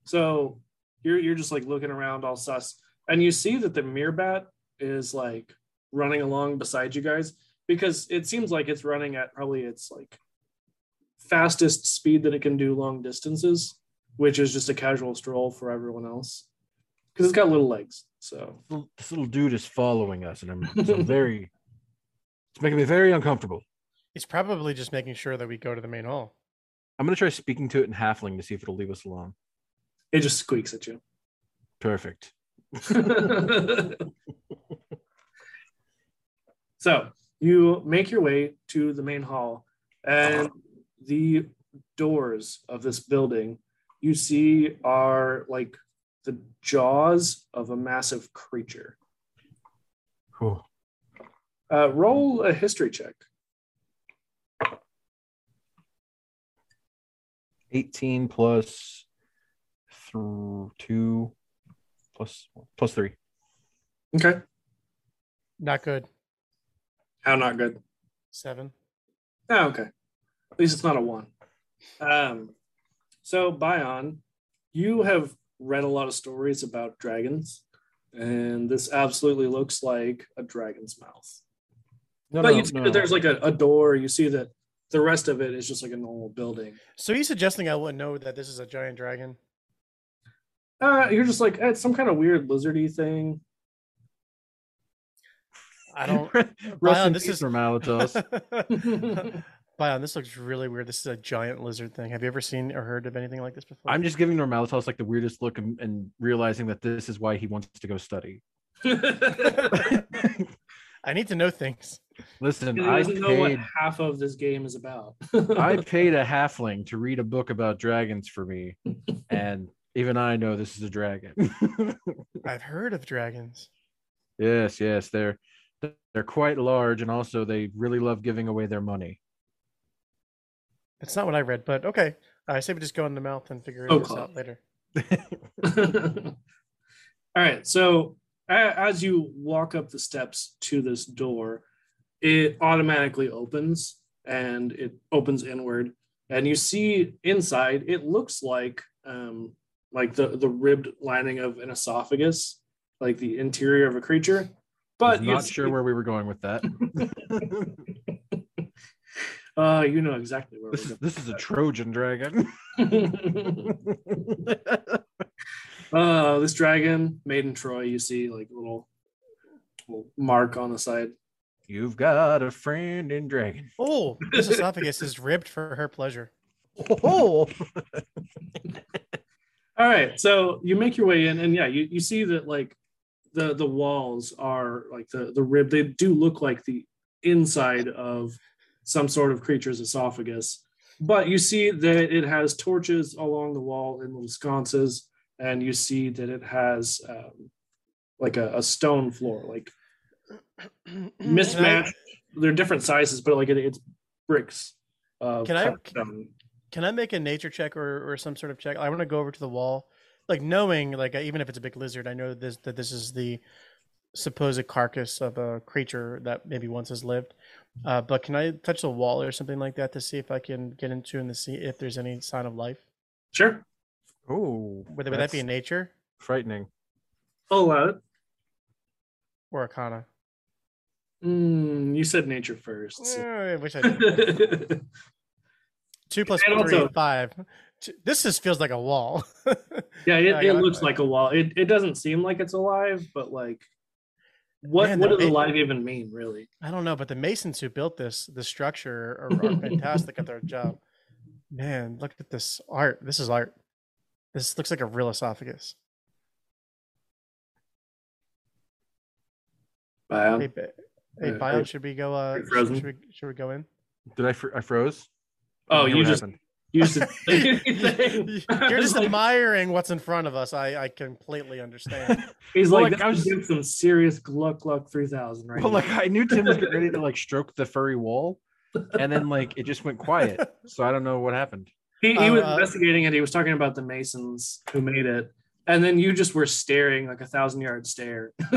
So you're you're just like looking around all sus. And you see that the Meerbat is like running along beside you guys because it seems like it's running at probably its like fastest speed that it can do long distances, which is just a casual stroll for everyone else. Because it's got little legs. So This little dude is following us, and I'm so very. It's making me very uncomfortable. It's probably just making sure that we go to the main hall. I'm gonna try speaking to it in halfling to see if it'll leave us alone. it just squeaks at you. Perfect. (laughs) so you make your way to the main hall, and the doors of this building you see are like the jaws of a massive creature. Cool. Uh, roll a history check. 18 plus th- two plus plus three. Okay. Not good. How not good. Seven. Oh, okay. At least it's not a one. Um, so Bion, you have read a lot of stories about dragons, and this absolutely looks like a dragon's mouth. No, but no, you see no. that there's like a, a door. You see that the rest of it is just like a normal building. So he's suggesting I wouldn't know that this is a giant dragon. Uh, you're just like eh, it's some kind of weird lizardy thing. I don't. (laughs) Rest Bion, this is for (laughs) (laughs) Bion, this looks really weird. This is a giant lizard thing. Have you ever seen or heard of anything like this before? I'm just giving Normalitas like the weirdest look and, and realizing that this is why he wants to go study. I need to know things. Listen, I doesn't know what half of this game is about. I (laughs) paid a halfling to read a book about dragons for me, and even I know this is a dragon. (laughs) I've heard of dragons. yes, yes, they're they're quite large, and also they really love giving away their money. That's not what I read, but okay. I say we just go in the mouth and figure Oh, this cool. out later. (laughs) All right. So as you walk up the steps to this door, it automatically opens and it opens inward, and you see inside. It looks like um, like the the ribbed lining of an esophagus, like the interior of a creature. But not sure where we were going with that. (laughs) uh, you know exactly where this we're is this is a Trojan dragon. (laughs) (laughs) uh, this dragon made in Troy. You see like a little, little mark on the side. You've got a friend in dragon. Oh, (laughs) this esophagus is ribbed for her pleasure. Oh, (laughs) All right, so you make your way in, and yeah, you, you see that like the the walls are like the the rib. They do look like the inside of some sort of creature's esophagus. But you see that it has torches along the wall in little sconces, and you see that it has um, like a, a stone floor, like mismatched. They're different sizes, but like it, it's bricks. Of Can I- cut. Can I make a nature check or, or some sort of check? I want to go over to the wall, like knowing, like uh, even if it's a big lizard, I know this that this is the supposed carcass of a creature that maybe once has lived. Uh, but can I touch the wall or something like that to see if I can get into and to see if there's any sign of life? Sure. Oh, Would, would that be in nature frightening? I'll allow it. or arcana? Mm, you said nature first. so- Eh, I wish I did. (laughs) Two plus And three, also- five. This just feels like a wall. (laughs) Yeah, it, it looks like a wall. It it doesn't seem like it's alive, but like, what Man, what does alive even mean, really? I don't know, but the masons who built this this structure are, are (laughs) fantastic at their job. Man, look at this art. This is art. This looks like a real esophagus. Wow. Hey, hey, uh, Bion, uh, should we go? Uh, should, frozen. should we should we go in? Did I? Fr- I froze. Oh, I didn't hear you just happened. you just didn't say anything. I You're just (laughs) admiring what's in front of us. I I completely understand. (laughs) He's Well, like, like, I I was- was doing some serious Gluck Gluck 3000 right Well, now. like I knew Tim was getting ready to (laughs) like stroke the furry wall, and then like it just went quiet. So I don't know what happened. He, he was Uh, uh, investigating it. He was talking about the Masons who made it. And then you just were staring like a thousand yard stare. (laughs)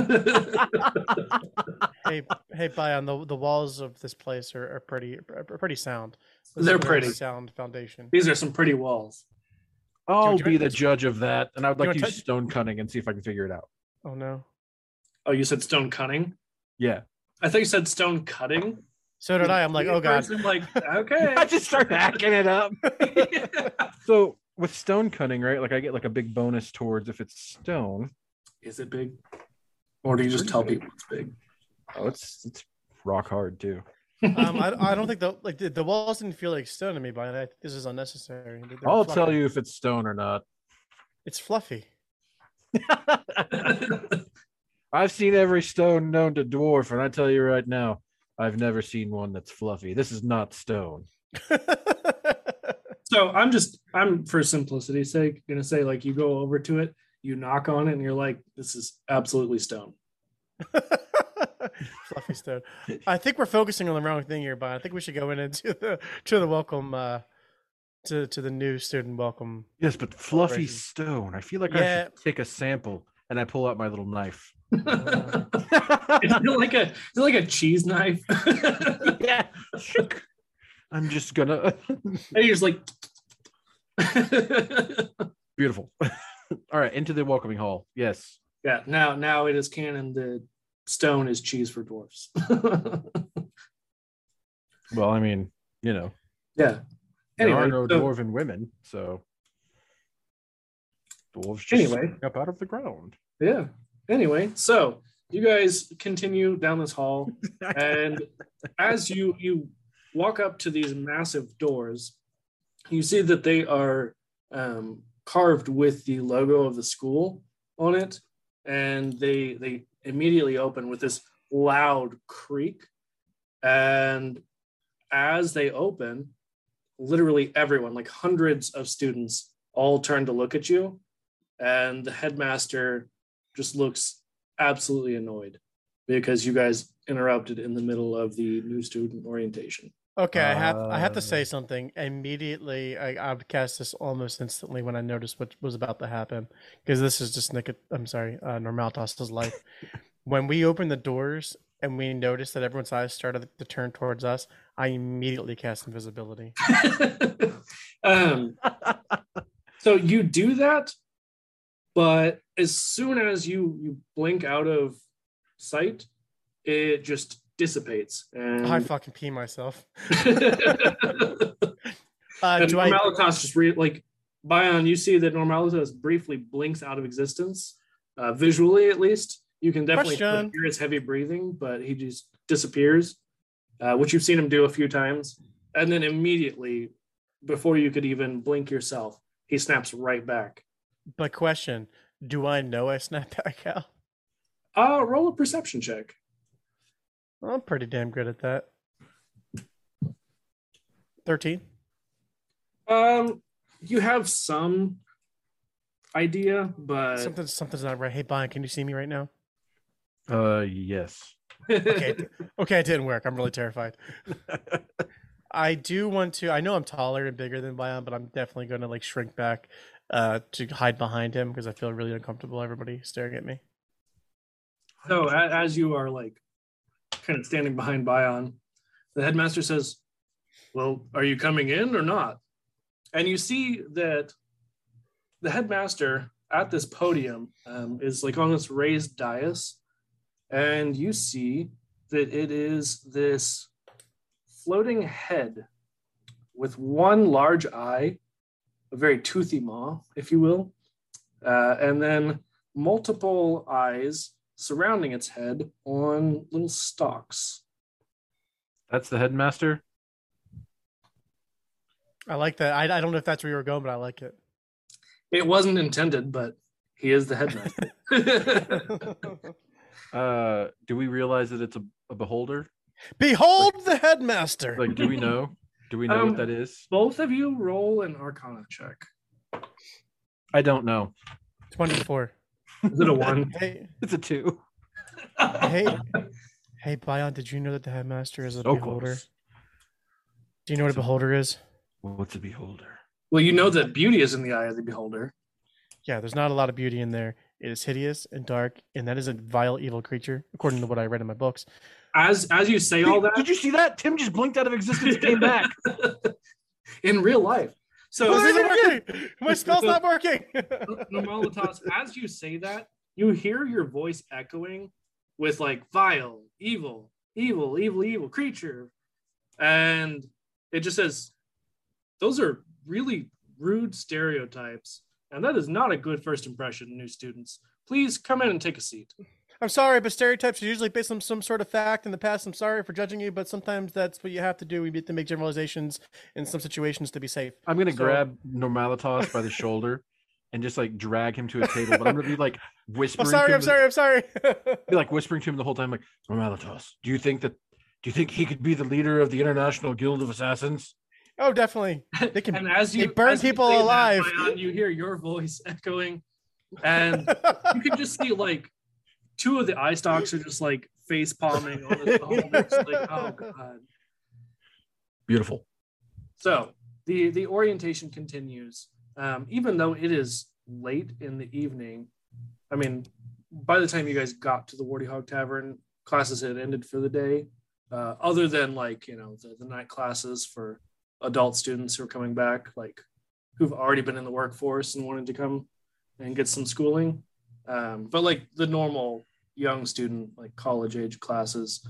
hey, hey, Bion, the the walls of this place are, are pretty are pretty sound. This They're pretty. sound foundation. These are some pretty walls. I'll be the judge of that, and I would like to use to- stone cunning and see if I can figure it out. Oh no. Oh, you said stone cutting? Yeah. I thought you said stone cutting. So did I. I'm like, oh god. I'm like, okay. (laughs) I just start hacking it up. (laughs) So with stone cutting, right? Like I get like a big bonus towards if it's stone. Is it big? Or do you just tell people it's big? Oh, it's it's rock hard too. um, I, I don't think the like the, the walls didn't feel like stone to me, but I think this is unnecessary. They're I'll fluffy. tell you if it's stone or not. it's fluffy. (laughs) I've seen every stone known to dwarf, and I tell you right now, I've never seen one that's fluffy. This is not stone. (laughs) So I'm just I'm for simplicity's sake gonna say like you go over to it, you knock on it, and you're like, this is absolutely stone. (laughs) fluffy stone. I think we're focusing on the wrong thing here, but I think we should go in into (laughs) the to the welcome uh to to the new student welcome. Yes, but fluffy Celebration. stone. I feel like I should take a sample, and I pull out my little knife. (laughs) Is it like a is it like a cheese knife? yeah. I'm just gonna. (laughs) you're just like (laughs) Beautiful. (laughs) All right, into the welcoming hall. Yes. Yeah, now now it is canon that stone is cheese for dwarfs. Well, I mean, you know, yeah. there are no so- dwarven women, so dwarves just Anyway. up out of the ground. Yeah. Anyway, so you guys continue down this hall, and as you you walk up to these massive doors, you see that they are um, carved with the logo of the school on it, and they they immediately open with this loud creak, and as they open, literally everyone, like hundreds of students, all turn to look at you, and the headmaster just looks absolutely annoyed because you guys interrupted in the middle of the new student orientation. Okay, I have I have to say something immediately. I, I cast this almost instantly when I noticed what was about to happen because this is just Nick. I'm sorry, uh, Normalitas's life. when we opened the doors and we noticed that everyone's eyes started to turn towards us, I immediately cast invisibility. (laughs) um, so you do that, but as soon as you you blink out of sight, it just dissipates. And, I fucking pee myself. (laughs) (laughs) and Uh, I? Normalitas just re- like Bion, you see that Normalitas briefly blinks out of existence, uh, visually at least. You can definitely Question. hear his heavy breathing, but he just disappears, uh, which you've seen him do a few times. And then immediately, before you could even blink yourself, he snaps right back. But question: Do I know I snapped back out? Uh, roll a perception check. I'm pretty damn good at that. Thirteen. Um, you have some idea, but Something, something's not right. Hey, Brian, can you see me right now? Uh, yes. Okay, okay, it didn't work. I'm really terrified. (laughs) I do want to. I know I'm taller and bigger than Bion, but I'm definitely going to like shrink back uh, to hide behind him because I feel really uncomfortable. Everybody staring at me. So as you are like kind of standing behind Bion, the headmaster says, "Well, are you coming in or not?" And you see that the headmaster at this podium um, is like on this raised dais, and you see that it is this floating head with one large eye, a very toothy maw, if you will, uh, and then multiple eyes surrounding its head on little stalks. That's the headmaster. I like that. I, I don't know if that's where you were going, but I like it. It wasn't intended, but he is the headmaster. (laughs) (laughs) Uh, do we realize that it's a, a beholder? Behold the headmaster. Like, do we know? Do we know Um, what that is? Both of you roll an Arcana check. I don't know. Twenty-four. Is it a one? (laughs) Hey, It's a two. hey, (laughs) hey, Bion. Did you know that the headmaster is a So beholder? close. Do you know what a beholder is? What's a beholder? Well, you know that beauty is in the eye of the beholder. Yeah, there's not a lot of beauty in there. It is hideous and dark, and that is a vile, evil creature, according to what I read in my books. As as you say all that Did you see that? Tim just blinked out of existence, came back. (laughs) in real life. So This isn't working. My spell's not working. (laughs) Normalitas, as you say that, you hear your voice echoing with like vile, evil, evil, evil, evil creature. And it just says, those are really rude stereotypes. And that is not a good first impression, new students. Please come in and take a seat. I'm sorry, but stereotypes are usually based on some sort of fact in the past. I'm sorry for judging you, but sometimes that's what you have to do. We need to make generalizations in some situations to be safe. I'm gonna So- grab Normalitas by the shoulder and just like drag him to a table, but I'm gonna be like (laughs) whispering. I'm sorry. to him I'm sorry. I'm sorry. (laughs) Be like whispering to him the whole time, like Normalitas. Do you think that? Do you think he could be the leader of the International Guild of Assassins? oh, definitely. They can. (laughs) And as you They burn as you people say that, alive. Bion, you hear your voice echoing, and you can just see like two of the eye stalks are just like face palming on the beholders. like, oh (laughs) god. Beautiful. So the the orientation continues, um, even though it is late in the evening. I mean, by the time you guys got to the Warty Hog Tavern, classes had ended for the day. Uh, other than like you know the, the night classes for adult students who are coming back, like who've already been in the workforce and wanted to come and get some schooling. Um, but like the normal young student, like college age classes,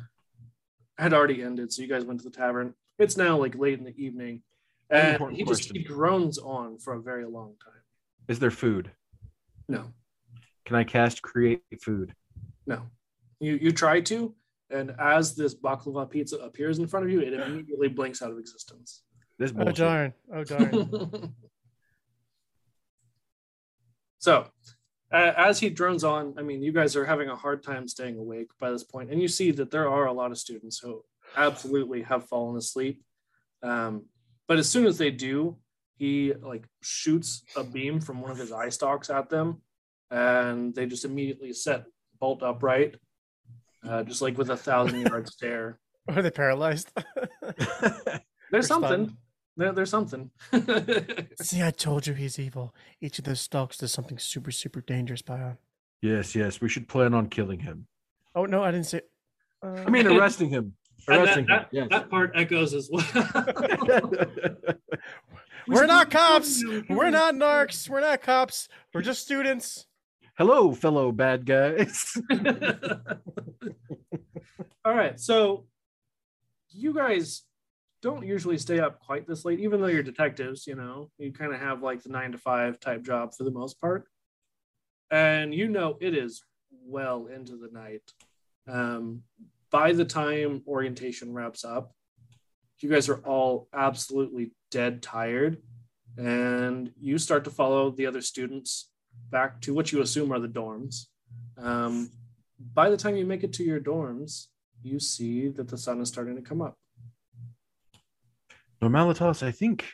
had already ended. So you guys went to the tavern. It's now like late in the evening, and important he just question. he groans on for a very long time. Is there food? No, Can I cast create food? no, you you try to, and as this baklava pizza appears in front of you, it immediately blinks out of existence. This Oh bullshit. darn. Oh darn. (laughs) so, as he drones on, I mean, you guys are having a hard time staying awake by this point, and you see that there are a lot of students who absolutely have fallen asleep. Um, but as soon as they do, he like shoots a beam from one of his eye stalks at them, and they just immediately set bolt upright, uh, just like with a thousand yard (laughs) stare. Are they paralyzed? (laughs) There's something. stunned. Something. There, there's something. (laughs) See, I told you he's evil. Each of those stalks does something super, super dangerous, By Bion. yes, yes. We should plan on killing him. Oh no, I didn't say. Uh, I mean, (laughs) arresting him. Arresting that, him. Yes. that, that part echoes as well. We (laughs) we're not cops. We're not narcs. We're not cops. We're just students. Hello, fellow bad guys. All right, so you guys don't usually stay up quite this late, even though you're detectives. You know, you kind of have like the nine to five type job for the most part, and you know it is well into the night. Um, by the time orientation wraps up, you guys are all absolutely dead tired, and you start to follow the other students back to what you assume are the dorms. Um, by the time you make it to your dorms, you see that the sun is starting to come up. Normalitas, I think,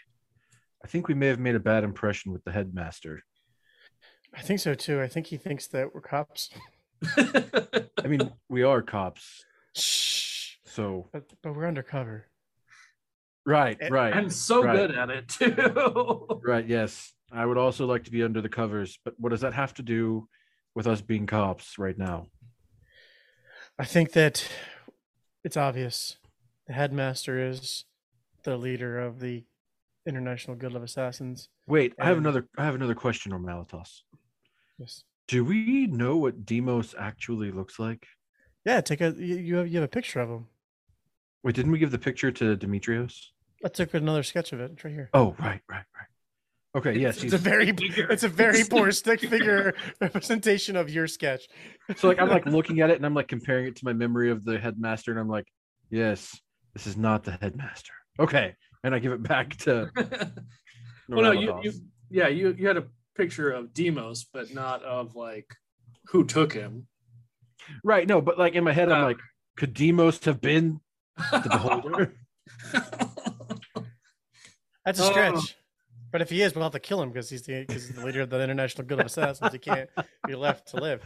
I think we may have made a bad impression with the headmaster. I think so too. I think he thinks that we're cops. (laughs) I mean, we are cops, Shh. so But, but we're undercover. right, Eh, right, I'm so Right. good at it too. right. Yes, I would also like to be under the covers, but what does that have to do with us being cops right now? I think that it's obvious. The headmaster is the leader of the International Guild of Assassins. Wait, I have another. I have another question, Normalitas. Yes. Do we know what Demos actually looks like? Yeah, take a you, have you have a picture of him. Wait, didn't we give the picture to Demetrios? I took another sketch of it. It's right here. Oh, right, right, right. Okay, yes. It's a very (laughs) it's a very (laughs) poor stick figure (laughs) representation of your sketch. so like I'm like looking at it and I'm like comparing it to my memory of the headmaster, and I'm like, yes, this is not the headmaster. Okay, and I give it back to. (laughs) well, no, you, you, yeah, you, you had a picture of Demos, but not of like who took him. Right, no, but like in my head, I'm Uh, like, could Demos have been the beholder? (laughs) That's a Oh. stretch. But if he is, we'll have to kill him because he's the because he's the leader of the International Guild of Assassins. He can't be left to live.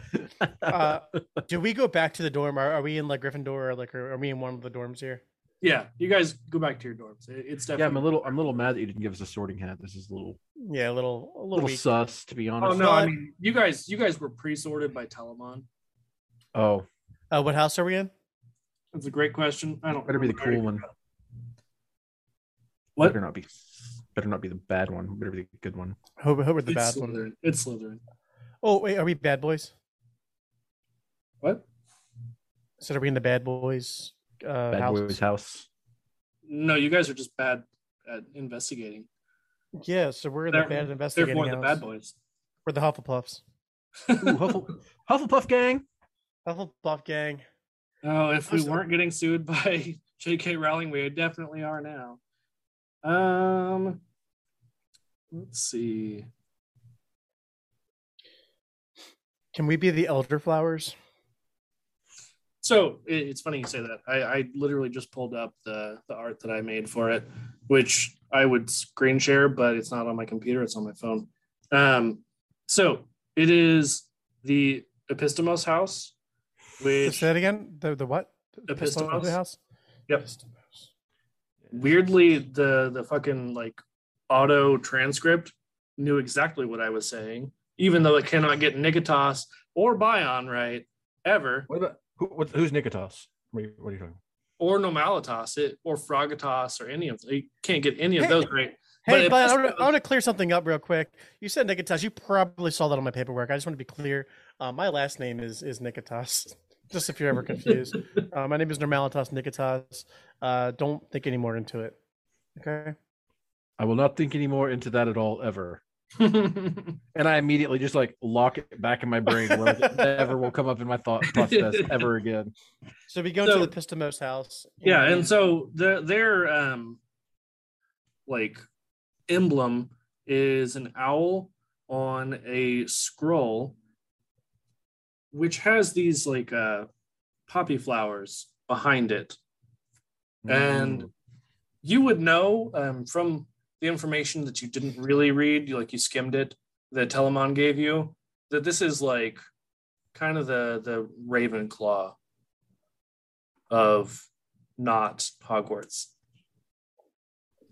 Uh, do we go back to the dorm? Are, are we in like Gryffindor or like are, are we in one of the dorms here? Yeah, you guys go back to your dorms. It's definitely. yeah, I'm a little, I'm a little mad that you didn't give us a sorting hat. This is a little, Yeah, a little a little, little weak. sus, to be Oh honest. no, I mean you guys. You guys were pre-sorted by Telemon. Oh, Uh, what house are we in? That's a great question. I don't. better be the cool one. What? Better not be, better not be the bad one. Better be the good one. Who, who were the It's bad one? Slytherin. It's Slytherin. Oh wait, are we bad boys? What? So are we in the bad boys uh, Bad house? boy's house. No, you guys are just bad at investigating. Yeah, so we're the They're- bad They're investigating more the bad boys. We're the Hufflepuffs. (laughs) Ooh, Huffle, Hufflepuff gang. Hufflepuff gang. Oh, if we weren't getting sued by (laughs) J.K. Rowling, we definitely are now. Um, let's see. Can we be the elderflowers? So it- it's funny you say that. I, I literally just pulled up the the art that I made for it, which I would screen share, but it's not on my computer; it's on my phone. Um, so it is the Epistemos house, which Say that again. The the what? The pistol house. Yep. Epistemos. weirdly the the fucking like auto transcript knew exactly what I was saying, even though it cannot get Nikitas or Bion right ever, What about who, who's Nikitas? What are, you, what are you talking? or Normalitas it or Froggitas or any of them. You can't get any of Hey. those right. But Hey, if but I want, to, I want to clear something up real quick. You said Nikitas. You probably saw that on my paperwork. I just want to be clear. Uh, my last name is is Nikitas. (laughs) Just if you're ever confused, (laughs) uh, my name is Normalitas Nikitas. Uh, don't think any more into it. Okay. I will not think any more into that at all ever. (laughs) And I immediately just like lock it back in my brain where it never will come up in my thought (laughs) process ever again. So we go So- to the Pistomos house. yeah, and so the their um like emblem is an owl on a scroll which has these like uh poppy flowers behind it and you would know um, from the information that you didn't really read you like you skimmed it that telemon gave you that this is like kind of the the ravenclaw of not hogwarts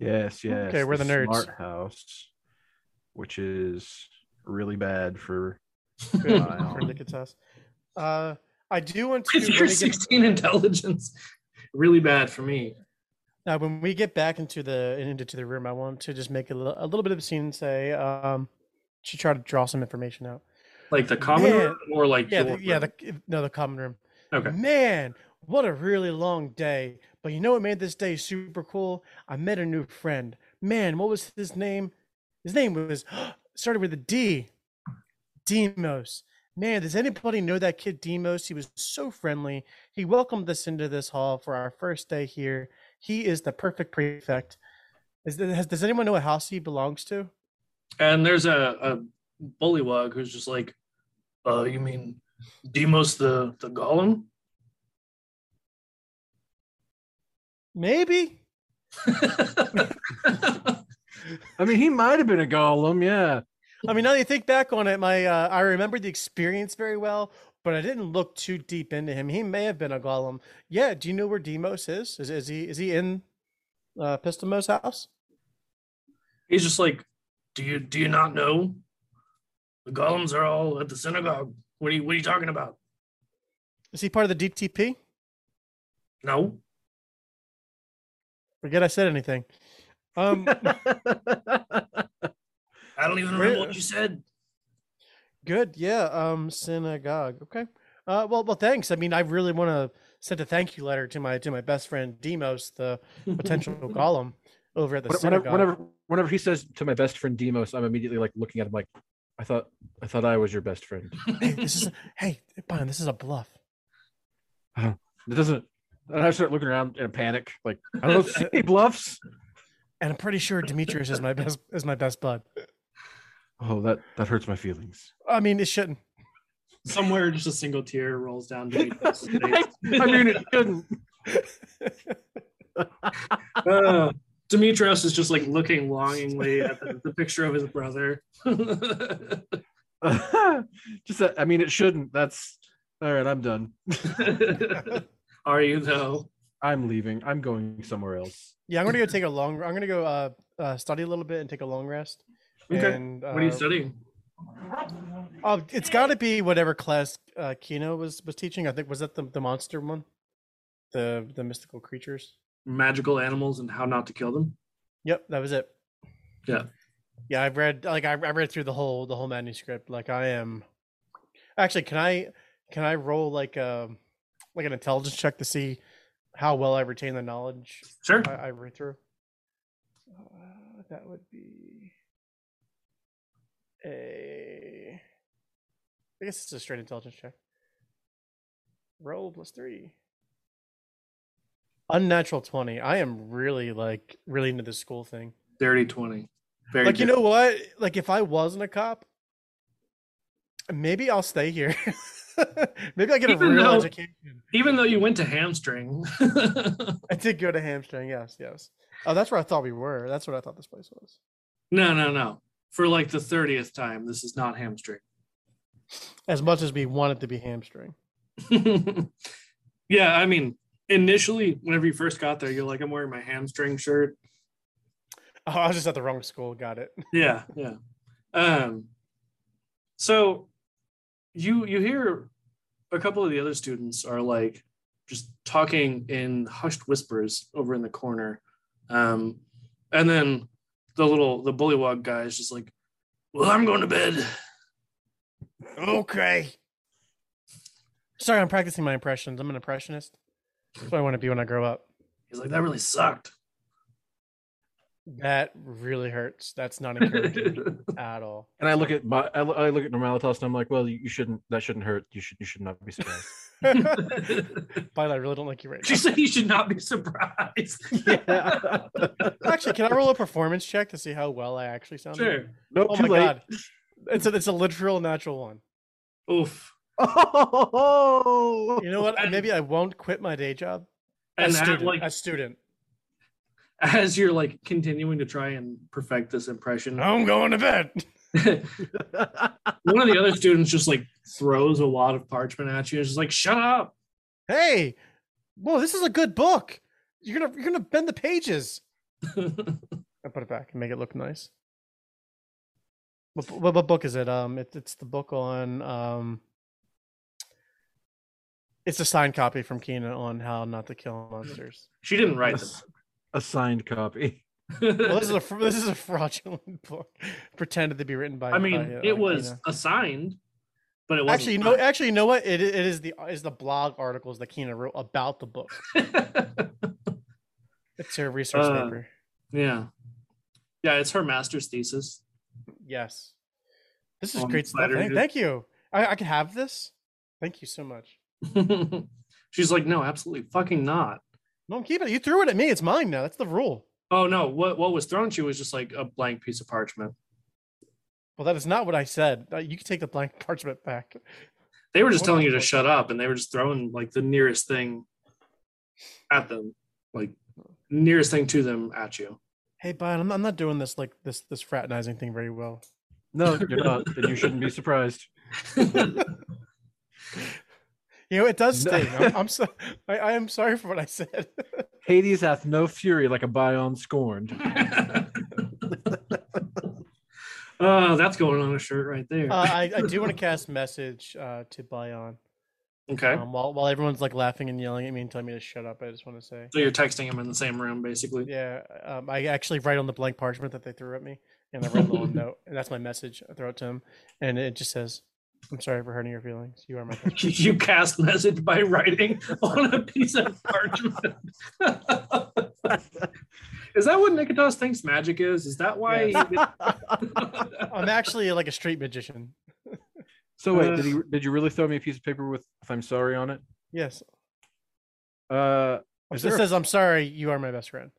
Yes, yes. Okay, we're the nerds. Smart house, which is really bad for. Good for Nikitas. Uh, I do want to. if when you're get- 16 intelligence really bad for me Now, when we get back into the into the room, I want to just make a little, a little bit of a scene. and Say, um, to try to draw some information out. like the common Man. room or like Yeah, the, yeah, the no, the common room. okay Man, what a really long day. But you know what made this day super cool? I met a new friend. Man, what was his name? His name was (gasps) started with a D. Demos. Man, does anybody know that kid Demos? He was so friendly. He welcomed us into this hall for our first day here. He is the perfect prefect. Is there, has, does anyone know what house he belongs to? and there's a, a bullywug who's just like uh you mean demos the the golem Maybe. (laughs) I mean, he might have been a golem. Yeah. I mean, now that you think back on it, my uh, I remember the experience very well, but I didn't look too deep into him. He may have been a golem. Yeah. Do you know where Demos is? Is, is he is he in uh, Pistomo's house? He's just like, do you do you not know? The golems are all at the synagogue. What are you what are you talking about? Is he part of the DTP? No. Forget I said anything. Um, (laughs) I don't even remember what you said. good. Yeah. Um, synagogue. Okay. Uh, well, well, thanks. I mean, I really want to send a thank you letter to my to my best friend Demos, the (laughs) potential golem over at the Whenever, synagogue. whenever, whenever he says to my best friend Demos, I'm immediately like looking at him like, I thought, I thought I was your best friend. (laughs) hey, this is hey, Brian, this is a bluff. (sighs) It doesn't. And I start looking around in a panic, like I don't see any bluffs. And I'm pretty sure Demetrius is my best is my best bud. Oh, that that hurts my feelings. I mean, it shouldn't. Somewhere just a single tear rolls down Demetrius' (laughs) face. I mean, it shouldn't. (laughs) Uh, Demetrius is just like looking longingly at the, the picture of his brother. (laughs) Just that. I mean, it shouldn't. That's all right. I'm done. Are you though? I'm leaving. I'm going somewhere else. Yeah, I'm gonna go take a long. I'm gonna go uh, uh study a little bit and take a long rest. Okay. And, uh, What are you studying? Oh, it's got to be whatever class uh, Kino was was teaching. I think was that the the monster one, the the mystical creatures. Magical animals and how not to kill them. Yep, that was it. Yeah. Yeah, I've read like I, I read through the whole the whole manuscript. Like I am. Actually, can I can I roll like a like an intelligence check to see how well I retain the knowledge Sure. I, I read through? Uh, that would be a. I guess it's a straight intelligence check. Roll plus three. Unnatural twenty. I am really like really into this school thing. Dirty 20. Very like you know what? Like if I wasn't a cop, maybe I'll stay here. (laughs) maybe I get Even a real though- education. Even though you went to hamstring. (laughs) I did go to hamstring. Yes, yes. Oh, that's where I thought we were. That's what I thought this place was. no, no, no. For like the 30th time, this is not hamstring. As much as we want it to be hamstring. (laughs) yeah, I mean, initially, whenever you first got there, you're like, I'm wearing my hamstring shirt. Oh, I was just at the wrong school. Got it. (laughs) Yeah, yeah. Um, so you you hear a couple of the other students are like just talking in hushed whispers over in the corner, um, and then the little the bullywug guy is just like, "Well, I'm going to bed." Okay. Sorry, I'm practicing my impressions. I'm an impressionist. That's what I want to be when I grow up. He's like, "That really sucked." That really hurts. That's not encouraging (laughs) at all. And I look at my, I, look at Normalitas and I'm like, well, you, you shouldn't. That shouldn't hurt. You should. You should not be surprised. (laughs) (laughs) But I really don't like you right She now. said you should not be surprised. (laughs) yeah. Actually, can I roll a performance check to see how well I actually sound? sure. Nope. Oh too my late. god. It's a it's a literal natural one. Oof. Oh. You know what? Maybe I won't quit my day job. As that, student, like, as student. as you're like continuing to try and perfect this impression, I'm going to bed. (laughs) one of the other students just like throws a wad of parchment at you and is just like, shut up. Hey, whoa, this is a good book. You're gonna you're gonna bend the pages. (laughs) I put it back and make it look nice. What, what, what book is it? Um, it, it's the book on um. It's a signed copy from Kina on how not to kill monsters. she didn't a, write s- (laughs) a signed copy. Well, this is a (laughs) this is a fraudulent (laughs) book, pretended to be written by. I mean, by, uh, it was Kina. assigned, but it wasn't. actually you know actually you know what it, it is the is the blog articles that Kina wrote about the book. (laughs) It's her research Uh, paper. yeah. Yeah, it's her master's thesis. Yes. This is great stuff. Thank, thank you. I, I can have this. Thank you so much. She's like, no, absolutely fucking not. No, I'm keeping it. You threw it at me. It's mine now. That's the rule. Oh no, what what was thrown to you was just like a blank piece of parchment. Well, that is not what I said. Uh, You can take the blank parchment back. They were just telling you to shut up and they were just throwing like the nearest thing at them. Like nearest thing to them at you. Hey, Brian, I'm, I'm not doing this like this this fraternizing thing very well. No, you're not, and you shouldn't be surprised. (laughs) (laughs) You know, it does sting. I'm, I'm so I, I am sorry for what I said. (laughs) Hades hath no fury like a Bion scorned. (laughs) Oh, that's going on a shirt right there. uh, I, I do want to cast message uh, to Bion. okay. Um, while while everyone's like laughing and yelling at me and telling me to shut up, I just want to say, so you're texting him in the same room, basically. yeah, um, I actually write on the blank parchment that they threw at me, and I write a little (laughs) note, and that's my message. I throw it to him, and it just says, "I'm sorry for hurting your feelings. You are my (laughs) best friend." you cast message by writing (laughs) on a piece of parchment. (laughs) is that what Nikitas thinks magic is? Is that why? Yes. I'm actually like a street magician. So wait, did he? Did you really throw me a piece of paper with "if I'm sorry" on it? Yes. Uh, is It there, says, "I'm sorry. You are my best friend."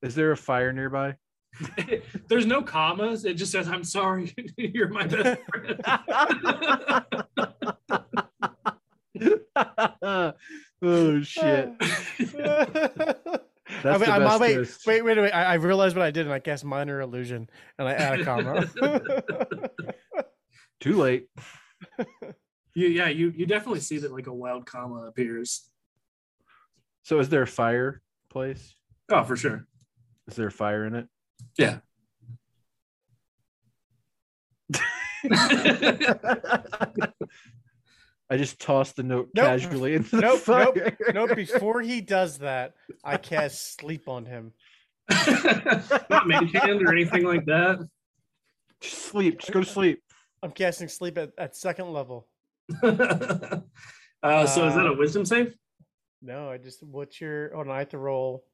is there a fire nearby? (laughs) There's no commas. It just says, "I'm sorry, (laughs) you're my best friend." (laughs) oh shit! I, That's mean, the I'm- best wait, twist. wait, wait, wait! I, I realized what I did, and I cast minor illusion, and I add a comma. Too late. you, yeah, you you definitely see that like a wild comma appears. So is there a fireplace? Oh, for sure. Is there a fire in it? Yeah. (laughs) I just tossed the note Nope. casually into the nope, fire. nope, nope. Before he does that, I (laughs) cast sleep on him. Not mage hand or anything like that. Just sleep. Just go to sleep. I'm casting sleep at, at second level. (laughs) uh, so is that a wisdom save? No, I just what's your? Oh, no, I have to roll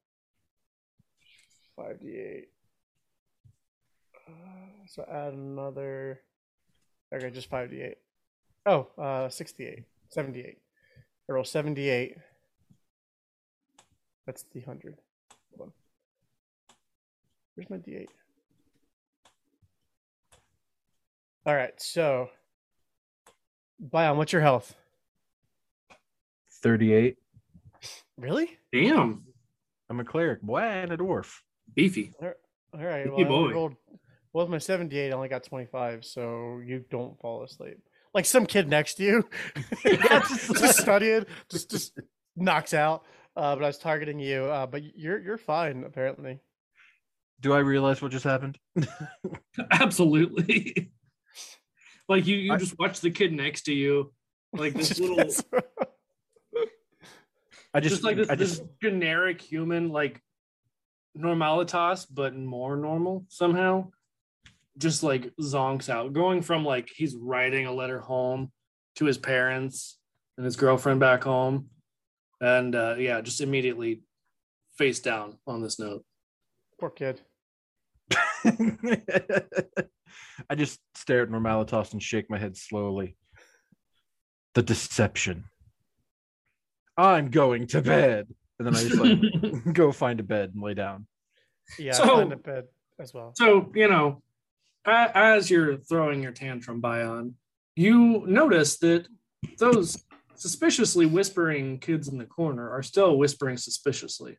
five d eight. Uh, so add another. Okay, just five d eight. Oh, uh, 68, 78. I roll 78. That's the 100. Hold on. Where's my d8? All right, so. Bion, what's your health? Thirty-eight. Really? Damn, I'm a cleric. Boy, and a dwarf. beefy. All right. Hey, Well, I boy. rolled, well, with my 78, I only got 25, so you don't fall asleep. Like some kid next to you, (laughs) (laughs) just, just studying, just just knocks out. Uh, but I was targeting you. Uh, but you're you're fine apparently. Do I realize what just happened? (laughs) Absolutely. like you, you I- just watch the kid next to you, like this little, gets- I just, just, like this, I this generic human, like normalitas, but more normal somehow. Just like zonks out, going from like he's writing a letter home to his parents and his girlfriend back home, and uh, yeah, just immediately face down on this note. Poor kid. (laughs) I just stare at Normalitas and shake my head slowly. The deception. I'm going to bed. And then I just like (laughs) go find a bed and lay down. Yeah, So- find a bed as well. So, you know, a- as you're throwing your tantrum, Bion, you notice that those suspiciously whispering kids in the corner are still whispering suspiciously.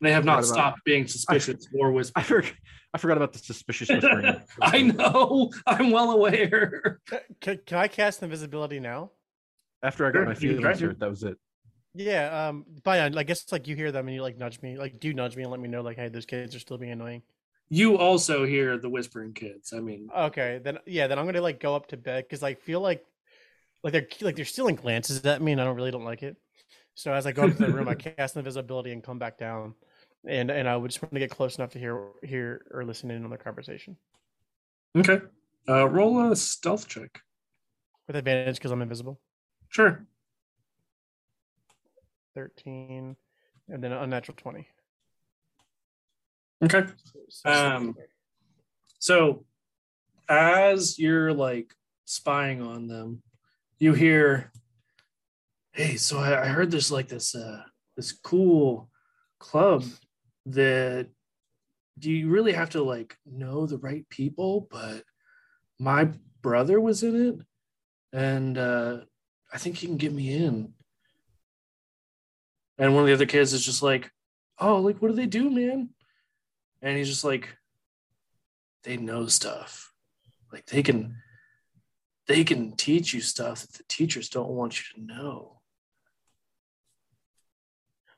They have not stopped being suspicious or I, whispering. for, I forgot about the suspicious whispering. (laughs) I know. I'm well aware. Can, can I cast invisibility now? After I got Sure, my you can feelings try to. hurt, that was it. Yeah. Um. Bion, I guess like you hear them and you like nudge me, like do nudge me and let me know like, hey, those kids are still being annoying. You also hear the whispering kids. I mean, Okay, then yeah, then I'm gonna like go up to bed because I feel like like they're like they're stealing glances at me and I don't really don't like it. So as I go up to the room, I (laughs) cast invisibility and come back down, and and I would just want to get close enough to hear hear or listen in on their conversation okay. Uh, roll a stealth check. with advantage because I'm invisible. Sure. Thirteen, and then an unnatural twenty. Okay. Um, So, as you're like spying on them, you hear, "Hey, so I, I heard there's like this uh this cool club that do you really have to like know the right people? But my brother was in it, and uh, I think he can get me in." And one of the other kids is just like, "Oh, like what do they do, man?" And he's just like, "They know stuff. Like they can, they can teach you stuff that the teachers don't want you to know."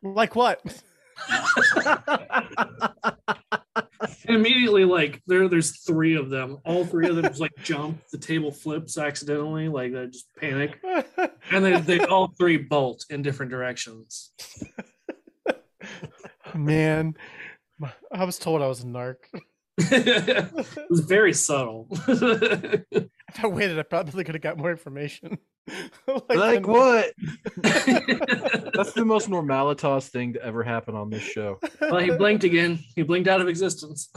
Like what? (laughs) And immediately, like there, there's three of them. All three of them just like jump. The table flips accidentally, like they just panic, and then they all three bolt in different directions. (laughs) Man, I was told I was a narc. (laughs) it was very subtle. (laughs) If I waited, I probably could have got more information. (laughs) Like the- what? That's the most normalitas thing to ever happen on this show. well, he blinked again. He blinked out of existence.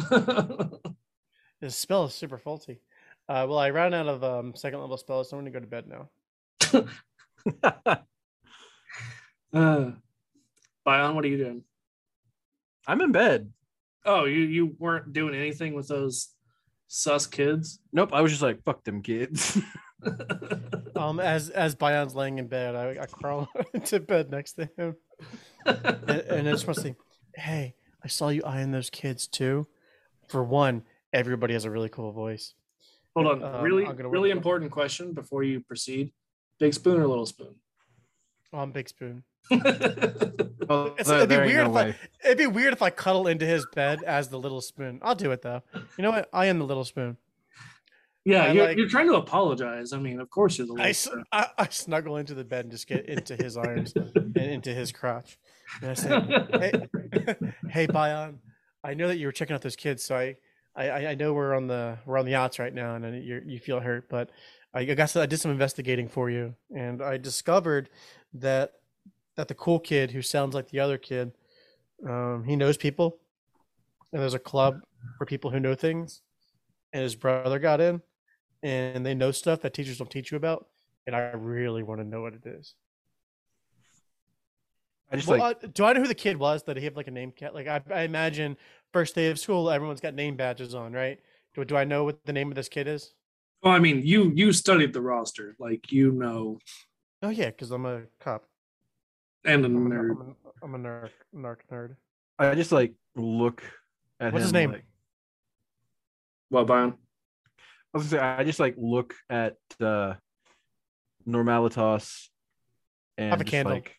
This spell is super faulty. Uh, well, I ran out of um, second level spells, so I'm going to go to bed now. uh, Bion, what are you doing? I'm in bed. Oh, you you weren't doing anything with those sus kids. Nope, I was just like, fuck them kids. (laughs) Um, as as Bion's laying in bed, I, I crawl (laughs) into bed next to him, and, and I just want to say, "Hey, I saw you eyeing those kids too. For one, everybody has a really cool voice. Hold on, Um, really really important question before you proceed. Big spoon or little spoon? Oh, I'm Big Spoon. (laughs) well, It's- it'd be weird no if I- It'd be weird if I cuddle into his bed as the little spoon. I'll do it though. You know what? I am the little spoon. yeah, you're, like- you're trying to apologize. I mean, of course you're the little I, s- spoon. I, I snuggle into the bed and just get into his arms and into his crotch. And I say, "Hey, (laughs) hey, Bion, I know that you were checking out those kids, so I, I, I- I know we're on the we're on the outs right now, and you you feel hurt, but I I guess I did some investigating for you, and I discovered that that the cool kid who sounds like the other kid, um, he knows people, and there's a club for people who know things, and his brother got in, and they know stuff that teachers don't teach you about, and I really want to know what it is. I just Well, like uh, do I know who the kid was? Did he have like a name cat? Like I, I imagine first day of school, everyone's got name badges on, right? Do, do I know what the name of this kid is? Well, I mean, you you studied the roster, like you know, Oh yeah, because I'm a cop. And a I'm a, nerd. I'm a, I'm a narc, narc nerd. I just like look at What's his name? like- What, Bion? I was gonna say I just like look at uh Normalitas and Have a candle. like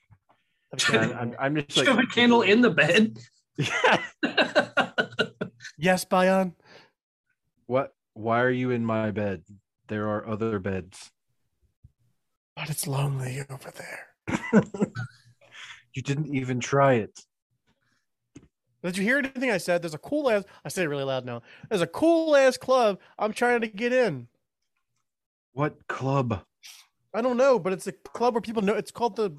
Have a I'm, candle. (laughs) I'm, I'm just like you have a candle in the bed? (laughs) yes, Bion. what why are you in my bed? There are other beds. But it's lonely over there. (laughs) You didn't even try it. Did you hear anything I said? There's a cool ass. I say it really loud now. There's a cool ass club. I'm trying to get in. What club? I don't know, but it's a club where people know. It's called the